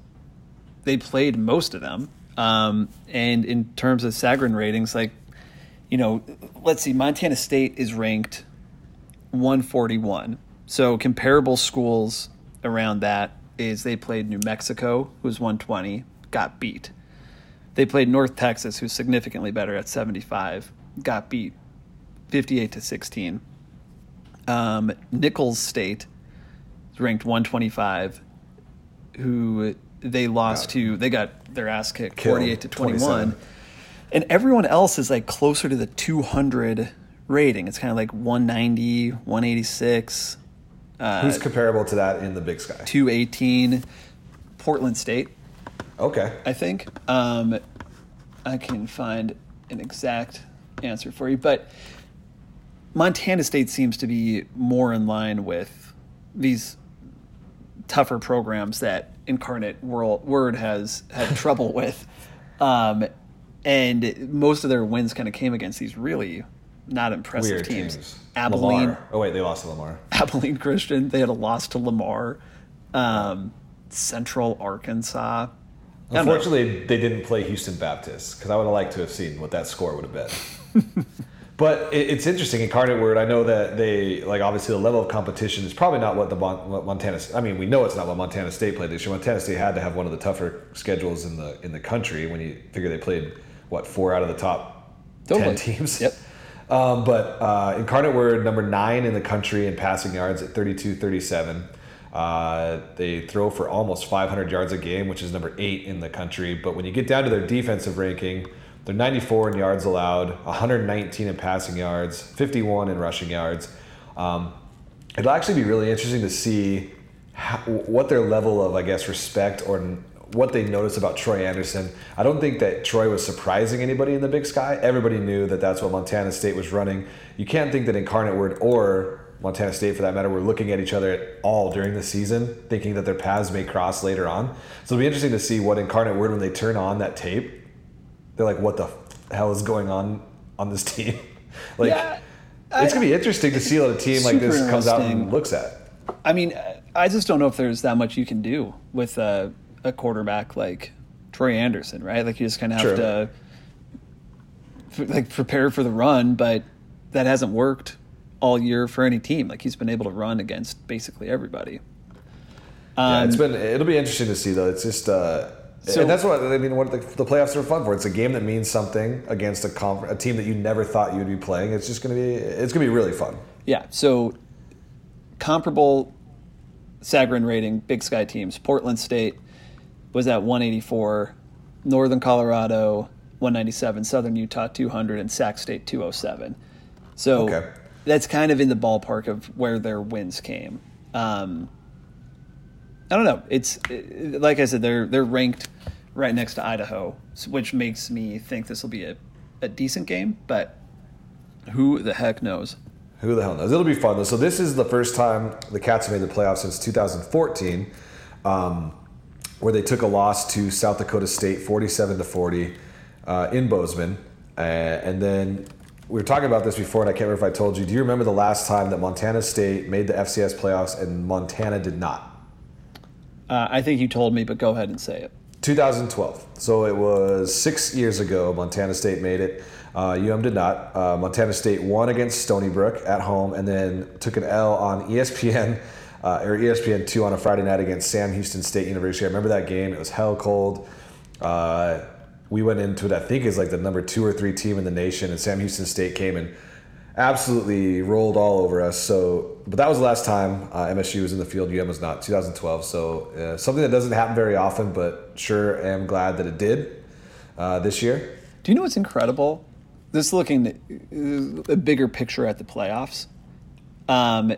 They played most of them, um, and in terms of Sagarin ratings, like you know, let's see, Montana State is ranked 141. So comparable schools around that is they played New Mexico, who's 120, got beat. They played North Texas, who's significantly better at 75, got beat 58 to 16. Um, Nicholls State is ranked 125, who they lost to. They got their ass kicked Killed, 48 to 21. 27. And everyone else is like closer to the 200 rating. It's kind of like 190, 186, Who's comparable to that in the Big Sky? 218. Portland State, Okay. I think. Um, I can find an exact answer for you, but Montana State seems to be more in line with these tougher programs that Incarnate World Word has had trouble with, um, and most of their wins kind of came against these really not impressive Weird teams. teams. Abilene, Lamar. Oh wait, they lost to Lamar. Abilene Christian, they had a loss to Lamar. Um, Central Arkansas. I don't know. Unfortunately, they didn't play Houston Baptist because I would have liked to have seen what that score would have been. but it, it's interesting. Incarnate Word, I know that they like obviously the level of competition is probably not what the Mon- what Montana. I mean, we know it's not what Montana State played this year. Montana State had to have one of the tougher schedules in the in the country when you figure they played what four out of the top Totally. ten teams. Yep. Um, but uh, Incarnate Word, number nine in the country in passing yards at 32 37. Uh, they throw for almost 500 yards a game, which is number eight in the country. But when you get down to their defensive ranking, they're 94 in yards allowed, 119 in passing yards, 51 in rushing yards. Um, it'll actually be really interesting to see how, what their level of, I guess, respect or what they notice about Troy Andersen. I don't think that Troy was surprising anybody in the Big Sky. Everybody knew that that's what Montana State was running. You can't think that Incarnate Word or Montana State, for that matter, were looking at each other at all during the season, thinking that their paths may cross later on. So it'll be interesting to see what Incarnate Word when they turn on that tape. They're like, "What the hell is going on on this team?" like, Yeah, it's gonna be interesting to see what a team like this comes out and looks at. I mean, I just don't know if there's that much you can do with a, a quarterback like Troy Andersen, right? Like you just kind of have True. to f- like prepare for the run, but that hasn't worked all year for any team. Like he's been able to run against basically everybody. Yeah, Um, it's been. It'll be interesting to see though. It's just. Uh, So- and that's what I mean. What the, the playoffs are fun for. It's a game that means something against a conf- a team that you never thought you would be playing. It's just gonna be. It's gonna be really fun. Yeah. So comparable Sagarin rating, Big Sky teams. Portland State was at 184, Northern Colorado 197, Southern Utah 200, and Sac State 207. So Okay. that's kind of in the ballpark of where their wins came. Um, I don't know. It's it- like I said, they're they're ranked right next to Idaho, which makes me think this will be a, a decent game. But who the heck knows? Who the hell knows? It'll be fun though. So this is the first time the Cats have made the playoffs since 2014, um, where they took a loss to South Dakota State, 47 to 40, uh, in Bozeman, uh, and then. We were talking about this before, and I can't remember if I told you. Do you remember the last time that Montana State made the FCS playoffs and Montana did not? Uh, I think you told me, but go ahead and say it. 2012. So it was six years ago. Montana State made it. Uh, UM did not. Uh, Montana State won against Stony Brook at home, and then took an L on ESPN uh, or ESPN two on a Friday night against Sam Houston State University. I remember that game. It was hell cold. Uh, we went into it. I think as like the number two or three team in the nation, and Sam Houston State came and absolutely rolled all over us. So, but that was the last time uh, MSU was in the field. UM was not. 2012. So uh, something that doesn't happen very often, but sure am glad that it did uh, this year. Do you know what's incredible? This looking uh, a bigger picture at the playoffs. Um,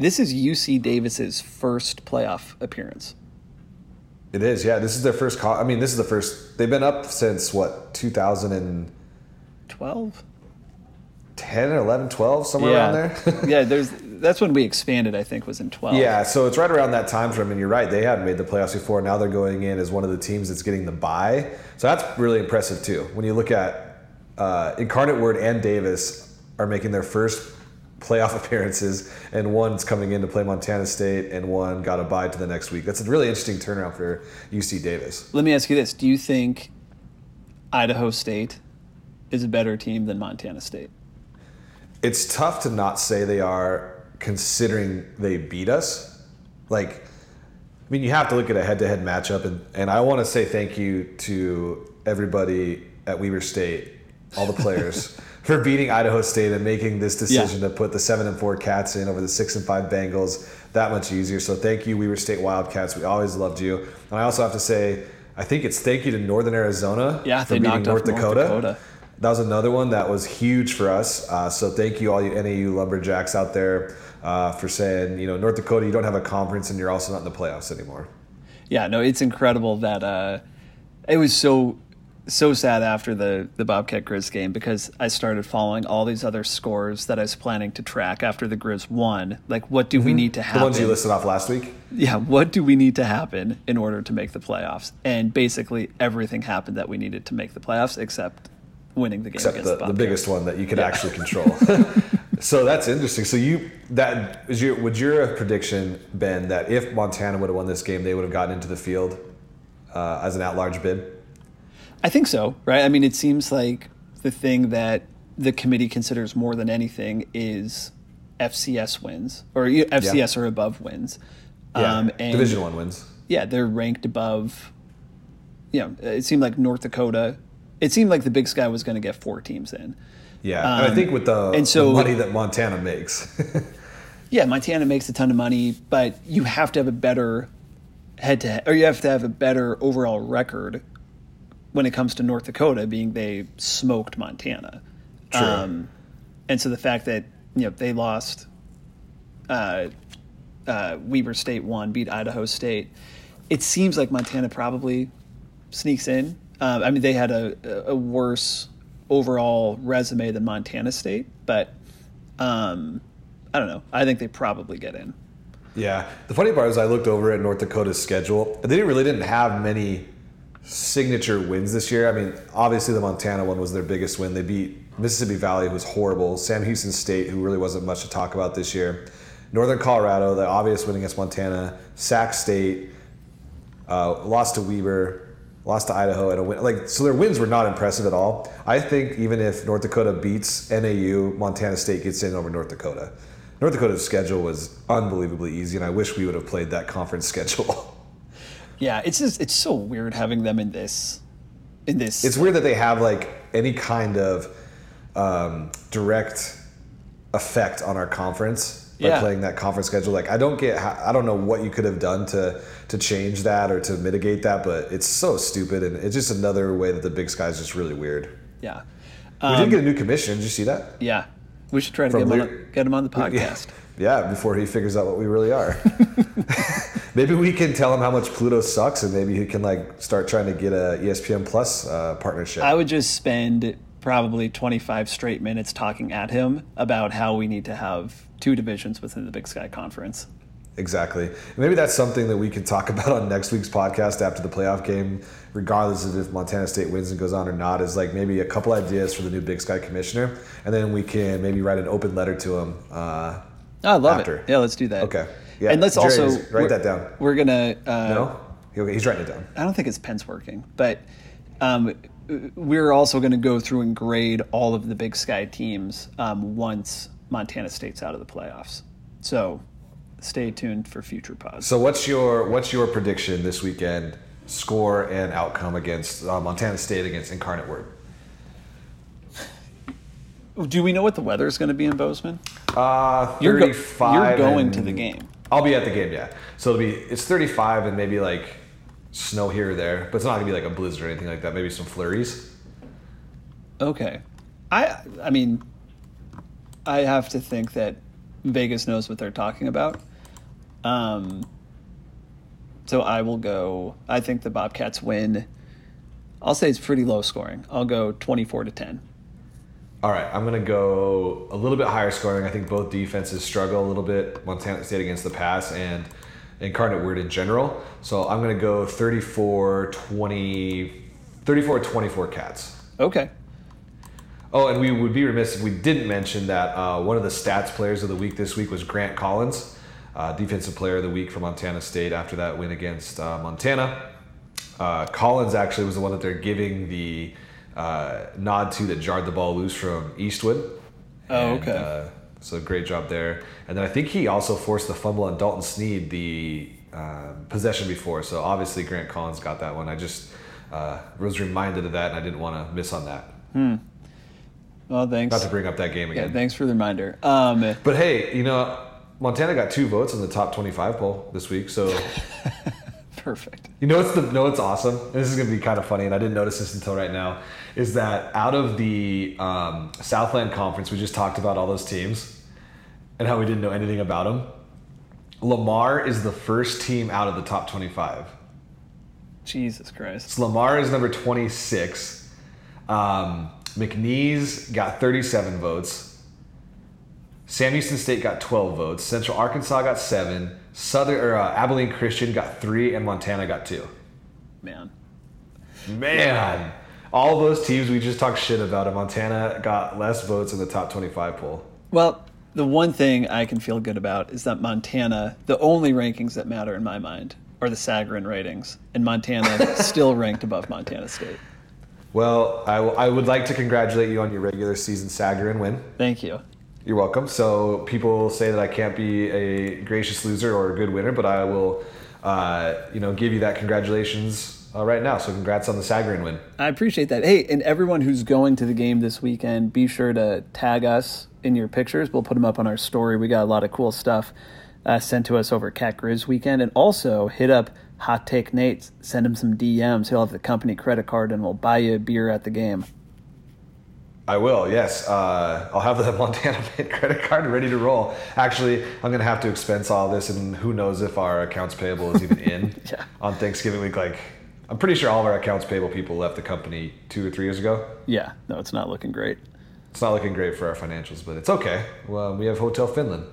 this is UC Davis's first playoff appearance. It is. Yeah, this is their first. Co- I mean, this is the first. They've been up since what 2010 Twelve. or 11, 12, somewhere around there. yeah, there's that's when we expanded. I think was in twelve. Yeah, so it's right around that time frame, and you're right. They haven't made the playoffs before. Now they're going in as one of the teams that's getting the bye. So that's really impressive too. When you look at uh, Incarnate Word and Davis are making their first playoff appearances, and one's coming in to play Montana State, and one got a bye to the next week. That's a really interesting turnaround for UC Davis. Let me ask you this: Do you think Idaho State is a better team than Montana State? It's tough to not say they are, considering they beat us. like, I mean, you have to look at a head-to-head matchup, and and I want to say thank you to everybody at Weber State, all the players. For beating Idaho State and making this decision Yeah. to put the seven and four Cats in over the six and five Bengals that much easier. So thank you, Weber State Wildcats. We always loved you. And I also have to say, I think it's thank you to Northern Arizona Yeah, for beating North North Dakota. Dakota. That was another one that was huge for us. Uh, so thank you, all you NAU lumberjacks out there, uh, for saying, you know, North Dakota, you don't have a conference and you're also not in the playoffs anymore. Yeah, no, it's incredible that uh, it was so so sad after the the Bobcat Grizz game because I started following all these other scores that I was planning to track after the Grizz won. Like, what do we need to happen? The ones you listed off last week. yeah, what do we need to happen in order to make the playoffs? And basically, everything happened that we needed to make the playoffs except winning the game except against the, the, the biggest one that you could actually control. so that's interesting. So you that is your would your prediction been that if Montana would have won this game, they would have gotten into the field uh, as an at-large bid? I think so, right? I mean, it seems like the thing that the committee considers more than anything is FCS wins or FCS or above wins. Yeah, Um, and Division One wins. Yeah, they're ranked above. You know, it seemed like North Dakota. It seemed like the Big Sky was going to get four teams in. Yeah, and I Um, think with the, and so- the money that Montana makes, Yeah, Montana makes a ton of money, but you have to have a better head to head, or you have to have a better overall record when it comes to North Dakota, being they smoked Montana. True. and so the fact that you know they lost, uh, uh, Weber State won, beat Idaho State. It seems like Montana probably sneaks in. Uh, I mean, they had a, a worse overall resume than Montana State, but um, I don't know. I think they probably get in. Yeah. The funny part is I looked over at North Dakota's schedule. and They didn't really didn't have many signature wins this year. I mean, obviously the Montana one was their biggest win. They beat Mississippi Valley, who was horrible. Sam Houston State, who really wasn't much to talk about this year. Northern Colorado, the obvious win against Montana. Sac State, uh, lost to Weber, lost to Idaho, and a win. Like so, their wins were not impressive at all. I think even if North Dakota beats NAU, Montana State gets in over North Dakota. North Dakota's schedule was unbelievably easy, and I wish we would have played that conference schedule. Yeah, it's just it's so weird having them in this in this. it's weird that they have like any kind of um, direct effect on our conference by Yeah. playing that conference schedule. Like I don't get, how, I don't know what you could have done to to change that or to mitigate that, but it's so stupid, and it's just another way that the Big Sky is just really weird. yeah, We Um, did get a new commission. Did you see that? yeah. We should try to From get him, on, get him on the podcast. Yeah, before he figures out what we really are. maybe we can tell him how much Pluto sucks, and maybe he can like start trying to get a ESPN Plus uh, partnership. I would just spend probably 25 straight minutes talking at him about how we need to have two divisions within the Big Sky Conference. Exactly. Maybe that's something that we can talk about on next week's podcast after the playoff game, regardless of if Montana State wins and goes on or not, is like maybe a couple ideas for the new Big Sky commissioner. And then we can maybe write an open letter to him. Uh, Oh, I love After. it. Yeah, let's do that. Okay. Yeah, and let's Jerry, also write that down. We're gonna. Uh, no? Okay, he's writing it down. I don't think his pen's working, but um, we're also going to go through and grade all of the Big Sky teams um, once Montana State's out of the playoffs. So stay tuned for future pods. So what's your what's your prediction this weekend? Score and outcome against uh, Montana State against Incarnate Word. Do we know what the weather is going to be in Bozeman? Uh, You're go- 35 you're going and- to the game. I'll be at the game, yeah. So it'll be it's 35 and maybe like snow here or there, but it's not gonna be like a blizzard or anything like that. Maybe some flurries. Okay. I I mean, I have to think that Vegas knows what they're talking about. Um, so I will go. I think the Bobcats win. I'll say it's pretty low scoring. I'll go twenty-four to ten. All right, I'm gonna go a little bit higher scoring. I think both defenses struggle a little bit. Montana State against the pass and Incarnate Word in general. So I'm gonna go 34 20, 34 24 Cats. Okay. Oh, and we would be remiss if we didn't mention that uh, one of the stats players of the week this week was Grant Collins, uh, defensive player of the week for Montana State after that win against uh, Montana. Uh, Collins actually was the one that they're giving the uh, nod to that jarred the ball loose from Eastwood. Oh, And, okay. uh, so great job there. And then I think he also forced the fumble on Dalton Sneed the uh, possession before. So obviously Grant Collins got that one. I just uh, was reminded of that, and I didn't want to miss on that. Well, thanks. Not to bring up that game yeah, again. thanks for the reminder. Um, But hey, you know, Montana got two votes in the top 25 poll this week. So perfect. you know what's the know what's awesome? And this is gonna be kind of funny, and I didn't notice this until right now. Is that out of the um, Southland Conference, we just talked about all those teams and how we didn't know anything about them. Lamar is the first team out of the top 25. Jesus Christ. So Lamar is number 26. Um, McNeese got 37 votes. Sam Houston State got 12 votes. Central Arkansas got seven. Southern or uh, Abilene Christian got three, and Montana got two. Man. Man, all those teams we just talked shit about, and Montana got less votes in the top 25 poll. Well, the one thing I can feel good about is that Montana, the only rankings that matter in my mind are the Sagarin ratings, and Montana still ranked above Montana State. Well, I, w- I would like to congratulate you on your regular season Sagarin win. Thank you. You're welcome. So people say that I can't be a gracious loser or a good winner, but I will, uh, you know, give you that congratulations uh, right now. So congrats on the Sagarin win. I appreciate that. Hey, and everyone who's going to the game this weekend, be sure to tag us in your pictures. We'll put them up on our story. We got a lot of cool stuff uh, sent to us over Cat Grizz weekend. And also hit up Hot Take Nate. Send him some DMs. He'll have the company credit card and we'll buy you a beer at the game. I will. Yes, uh, I'll have the Montana Mint credit card ready to roll. Actually, I'm gonna have to expense all this, and who knows if our accounts payable is even in Yeah. on Thanksgiving week. Like, I'm pretty sure all of our accounts payable people left the company two or three years ago. Yeah, no, it's not looking great. It's not looking great for our financials, but it's okay. Well, we have Hotel Finlen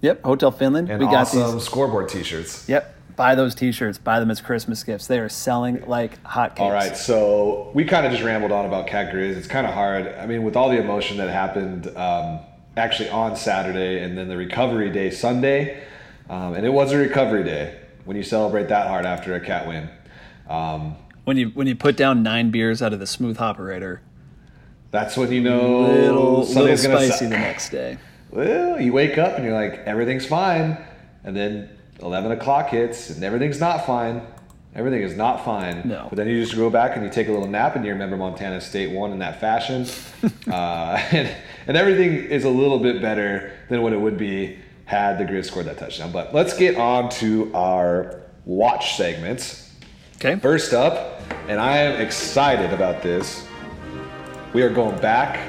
Yep, Hotel Finlen. and we got awesome these. scoreboard T-shirts. Yep, buy those T-shirts. Buy them as Christmas gifts. They are selling like hotcakes. All right, so we kind of just rambled on about Cat Grizz. It's kind of hard. I mean, with all the emotion that happened um, actually on Saturday and then the recovery day Sunday, um, and it was a recovery day when you celebrate that hard after a Cat win. Um, When you when you put down nine beers out of the smooth operator, that's when you know little little Sunday's gonna spicy the next day. Well, you wake up and you're like, everything's fine, and then 11 o'clock hits and everything's not fine. Everything is not fine. No. But then you just go back and you take a little nap and you remember Montana State won in that fashion. uh, and, and everything is a little bit better than what it would be had the Grizz scored that touchdown. But let's get on to our watch segments. Okay. First up, and I am excited about this, we are going back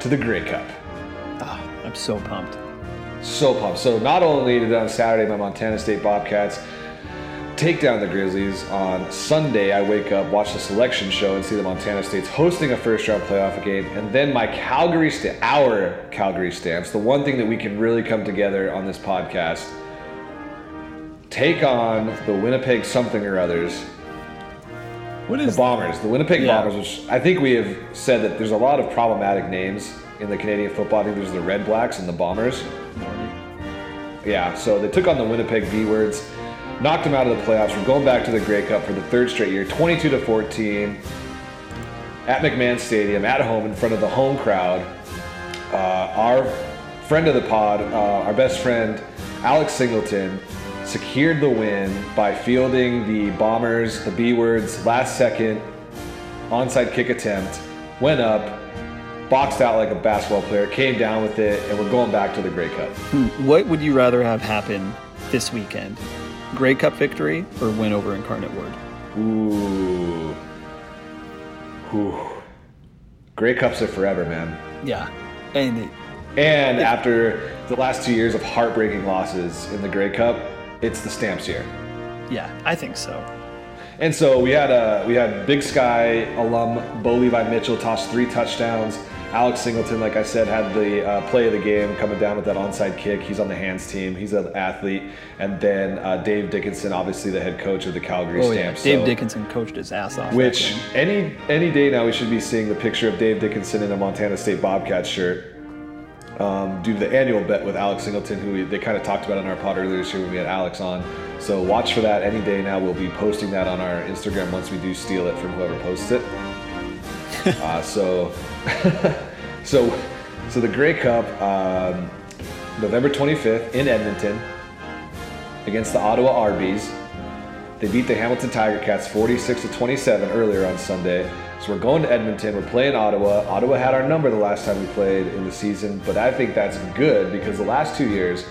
to the Grey Cup. Oh, I'm so pumped. So pumped. So not only did on Saturday my Montana State Bobcats take down the Grizzlies, on Sunday I wake up, watch the selection show, and see the Montana State's hosting a first round playoff game, and then my Calgary sta- our Calgary Stamps, the one thing that we can really come together on this podcast, take on the Winnipeg something or others, What the is Bombers, the Winnipeg Yeah. Bombers, which I think we have said that there's a lot of problematic names in the Canadian football. I think there's the Red Blacks and the Bombers. Yeah, so they took on the Winnipeg V words, knocked them out of the playoffs. We're going back to the Grey Cup for the third straight year, 22 to 14, at McMahon Stadium, at home in front of the home crowd. Uh, our friend of the pod, uh, our best friend, Alex Singleton, secured the win by fielding the Bombers, the B words, last second onside kick attempt, went up, boxed out like a basketball player, came down with it, and we're going back to the Grey Cup. what would you rather have happen this weekend? Grey Cup victory or win over Incarnate Word? Ooh. Ooh. Grey Cups are forever, man. Yeah, and it, And after the last two years of heartbreaking losses in the Grey Cup, it's the Stamps year. yeah, I think so. And so we had uh, we had Big Sky alum Bo Levi Mitchell toss three touchdowns. Alex Singleton, like I said, had the uh, play of the game coming down with that onside kick. He's on the hands team. He's an athlete. And then uh, Dave Dickenson, obviously the head coach of the Calgary Oh yeah, Stamps. Dave So- Dickenson coached his ass off. Which any any day now we should be seeing the picture of Dave Dickenson in a Montana State Bobcat shirt. Um, due to the annual bet with Alex Singleton, who we, they kind of talked about on our pod earlier this year when we had Alex on. So watch for that any day now. We'll be posting that on our Instagram once we do steal it from whoever posts it. uh, so, so, so the Grey Cup. Um, November 25th in Edmonton against the Ottawa Arby's. They beat the Hamilton Tiger Cats 46 to 27 earlier on Sunday. So we're going to Edmonton. We're playing Ottawa. Ottawa had our number the last time we played in the season, but I think that's good because the last two years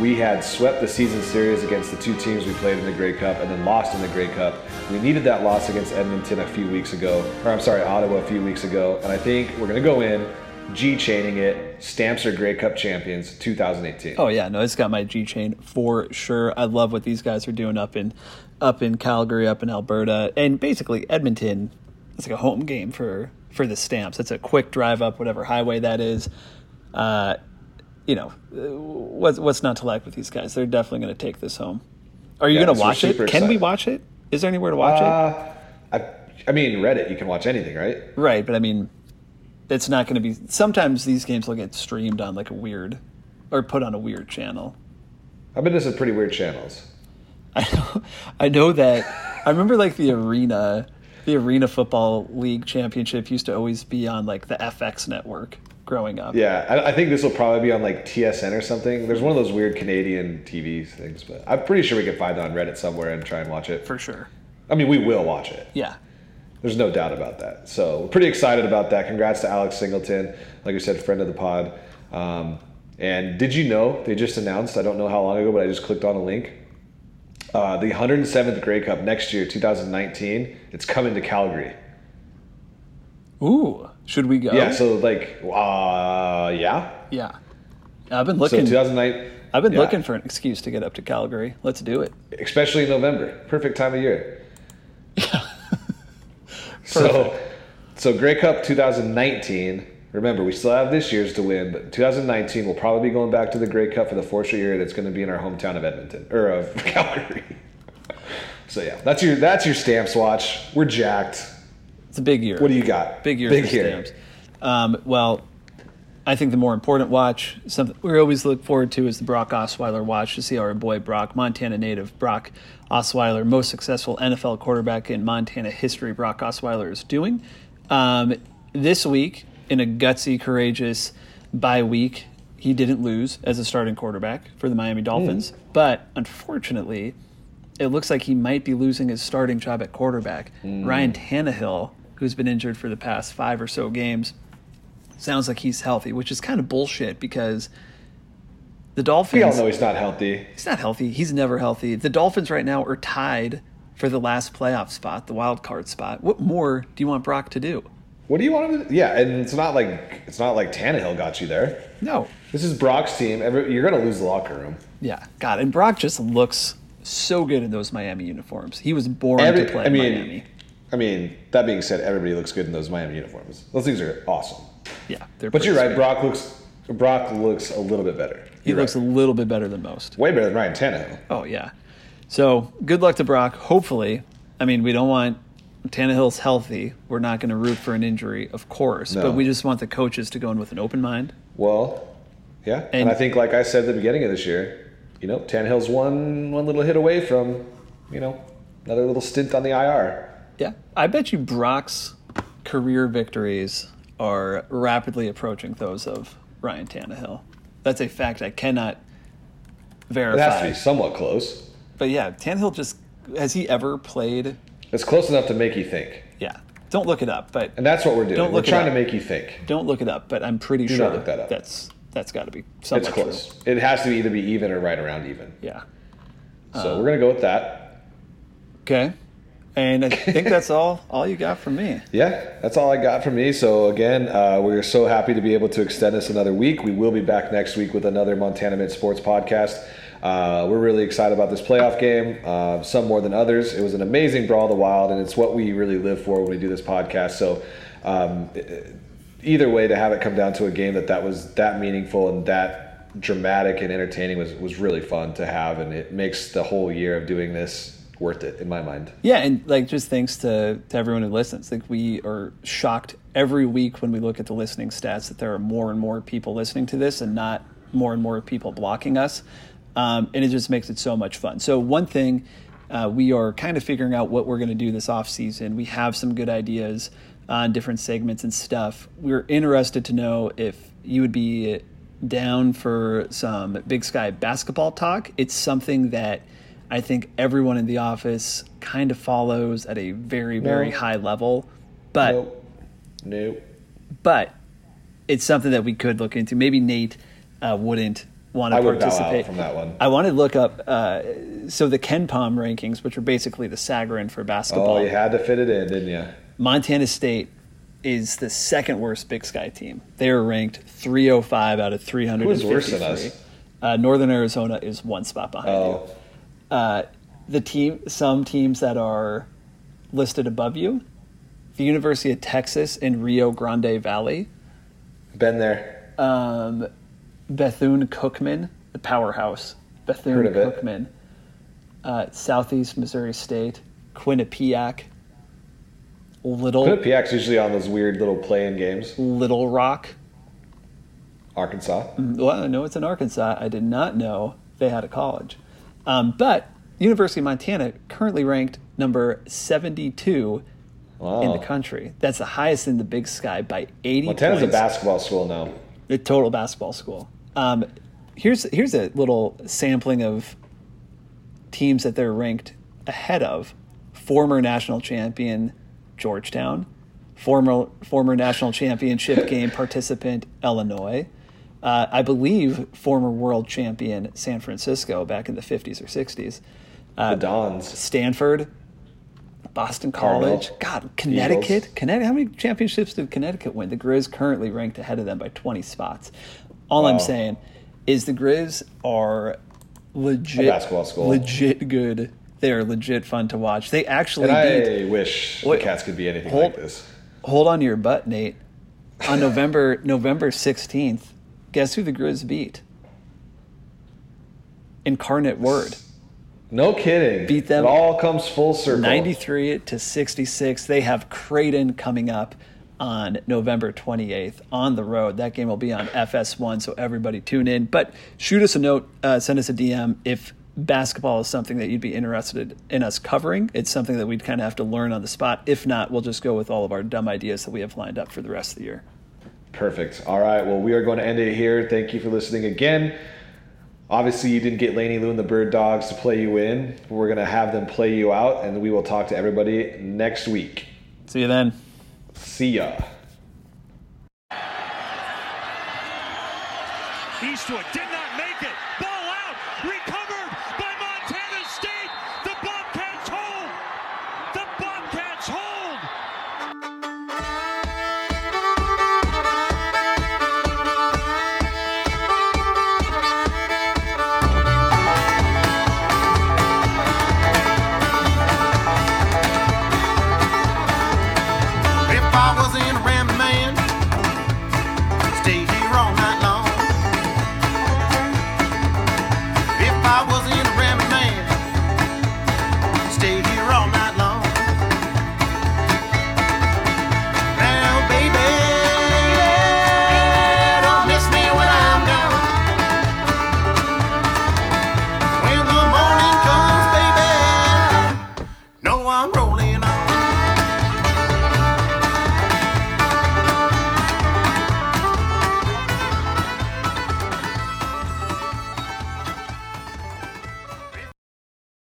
we had swept the season series against the two teams we played in the Grey Cup and then lost in the Grey Cup. We needed that loss against Edmonton a few weeks ago, or I'm sorry, Ottawa a few weeks ago, and I think we're going to go in G chaining it. Stamps are Grey Cup champions 2018. Oh yeah, no, it's got my G chain for sure. I love what these guys are doing up in up in Calgary, up in Alberta, and basically Edmonton. It's like a home game for for the Stamps. It's a quick drive up whatever highway that is. Uh, you know, what's what's not to like with these guys? They're definitely going to take this home. Are you Yeah, going to watch it? Can we watch it? Is there anywhere to watch it? Uh, I, I mean, Reddit, you can watch anything, right? Right, but I mean, it's not going to be. Sometimes these games will get streamed on like a weird, or put on a weird channel. I've been to some pretty weird channels. I know, I know that. I remember like the arena, the arena football league championship used to always be on like the FX network growing up. Yeah, I, I think this will probably be on like TSN or something. There's one of those weird Canadian TV things, but I'm pretty sure we can find it on Reddit somewhere and try and watch it. for sure. I mean, we will watch it. Yeah, There's no doubt about that. So we're pretty excited about that. Congrats to Alex Singleton, like I said, friend of the pod. Um, and did you know they just announced? I don't know how long ago, but I just clicked on a link. Uh, the 107th Grey Cup next year, 2019. It's coming to Calgary. Ooh, should we go? Yeah. So like, uh, yeah. yeah. I've been So looking. 2009. I've been yeah. looking for an excuse to get up to Calgary. Let's do it. especially in November. Perfect time of year. Yeah. so, so Grey Cup 2019. Remember, we still have this year's to win, but 2019 we'll probably be going back to the Grey Cup for the fourth straight year. That's going to be in our hometown of Edmonton or of Calgary. so yeah, that's your that's your stamps watch. We're jacked. It's a big year. What do you got? Big year Big year. Stamps. Um, well, I think the more important watch, something we always look forward to, is the Brock Osweiler watch to see our boy Brock, Montana native Brock Osweiler, most successful NFL quarterback in Montana history, Brock Osweiler is doing. Um, this week, in a gutsy, courageous bye week, he didn't lose as a starting quarterback for the Miami Dolphins, but unfortunately, it looks like he might be losing his starting job at quarterback. Ryan Tannehill, who's been injured for the past five or so games, sounds like he's healthy, which is kind of bullshit because the Dolphins. We all know he's not healthy. He's not healthy. He's never healthy. The Dolphins right now are tied for the last playoff spot, the wild card spot. What more do you want Brock to do? What do you want him to? Yeah, and it's not like it's not like Tannehill got you there. No. This is Brock's team. Every, you're going to lose the locker room. Yeah, God, and Brock just looks so good in those Miami uniforms. He was born Every- to play I mean, Miami. I mean, that being said, everybody looks good in those Miami uniforms. Those things are awesome. Yeah, they're But you're right. sweet. Brock looks Brock looks a little bit better. He You're looks right. a little bit better than most. way better than Ryan Tannehill. Oh yeah. So good luck to Brock. Hopefully, I mean we don't want Tannehill's healthy. We're not going to root for an injury, of course, No. but we just want the coaches to go in with an open mind. Well, yeah, and, And- I think, like I said at the beginning of this year, you know, Tannehill's one one little hit away from, you know, another little stint on the IR. Yeah, I bet you Brock's career victories are rapidly approaching those of Ryan Tannehill. That's a fact I cannot verify. It verify. has to be somewhat close. But yeah, Tannehill just has he ever played? It's close enough to make you think, Yeah, don't look it up, but and that's what we're doing. Don't we're look it trying to up. make you think. don't look it up. But I'm pretty Do sure not look that up. that's that's got to be something. It's somewhat true. close. It has to be either be even or right around even. Yeah. So we're gonna go with that. Okay. And I think that's all all you got from me. Yeah, that's all I got from me. So again, uh, we're so happy to be able to extend this another week. We will be back next week with another Montana Mint Sports podcast. Uh, we're really excited about this playoff game. Uh, some more than others. It was an amazing brawl of the wild, and it's what we really live for when we do this podcast. So. Um, either way, to have it come down to a game that that was that meaningful and that dramatic and entertaining was was really fun to have, and it makes the whole year of doing this worth it in my mind. Yeah, and like just thanks to, to everyone who listens. Like we are shocked every week when we look at the listening stats that there are more and more people listening to this and not more and more people blocking us. Um, and it just makes it so much fun. So one thing uh, we are kind of figuring out what we're going to do this off season. We have some good ideas on different segments and stuff. We're interested to know if you would be down for some Big Sky basketball talk. It's something that I think everyone in the office kind of follows at a very, very No. high level. But Nope. Nope. but it's something that we could look into. Maybe Nate uh, wouldn't want to I would participate out from that one. I want to look up uh, so the KenPom rankings, which are basically the Sagarin for basketball. Oh, you had to fit it in, didn't you? Montana State is the second worst Big Sky team. They are ranked 305 out of 353. Who's worse than us? Uh, Northern Arizona is one spot behind Oh, you. Uh, the team, some teams that are listed above you, the University of Texas in Rio Grande Valley, been there. um, Bethune Cookman, the powerhouse. Bethune Heard of it. Cookman, uh, Southeast Missouri State, Quinnipiac, Little Quinnipiac's usually on those weird little playing games. Little Rock. Arkansas. Well, I know it's in Arkansas. I did not know they had a college. Um, but University of Montana currently ranked number 72 Wow. in the country. That's the highest in the Big Sky by 80 Montana's a basketball school now. a total basketball school. Um, here's here's a little sampling of teams that they're ranked ahead of: former national champion Georgetown, former former national championship game participant Illinois, uh, I believe former world champion San Francisco back in the 50s or 60s, The Dons. Stanford. Boston Cardinal. College, God, Connecticut, Connecticut. How many championships did Connecticut win? The Grizz currently ranked ahead of them by 20 spots. All I'm saying is the Grizz are legit A basketball school. legit good. They are legit fun to watch. They actually And beat. I wish Wait, the Cats could be anything hold- like this. Hold on to your butt, Nate. On November November 16th, guess who the Grizz beat? Incarnate Word. No kidding. Beat them It all comes full circle. 93 to 66. They have Creighton coming up on November 28th on the road. That game will be on FS1, so everybody tune in. But shoot us a note, uh, send us a DM if basketball is something that you'd be interested in us covering. It's something that we'd kind of have to learn on the spot. If not, we'll just go with all of our dumb ideas that we have lined up for the rest of the year. Perfect. All right. Well, we are going to end it here. Thank you for listening again. Obviously, you didn't get Laney Lou and the Bird Dogs to play you in. We're going to have them play you out, and we will talk to everybody next week. See you then. See ya. Eastwood did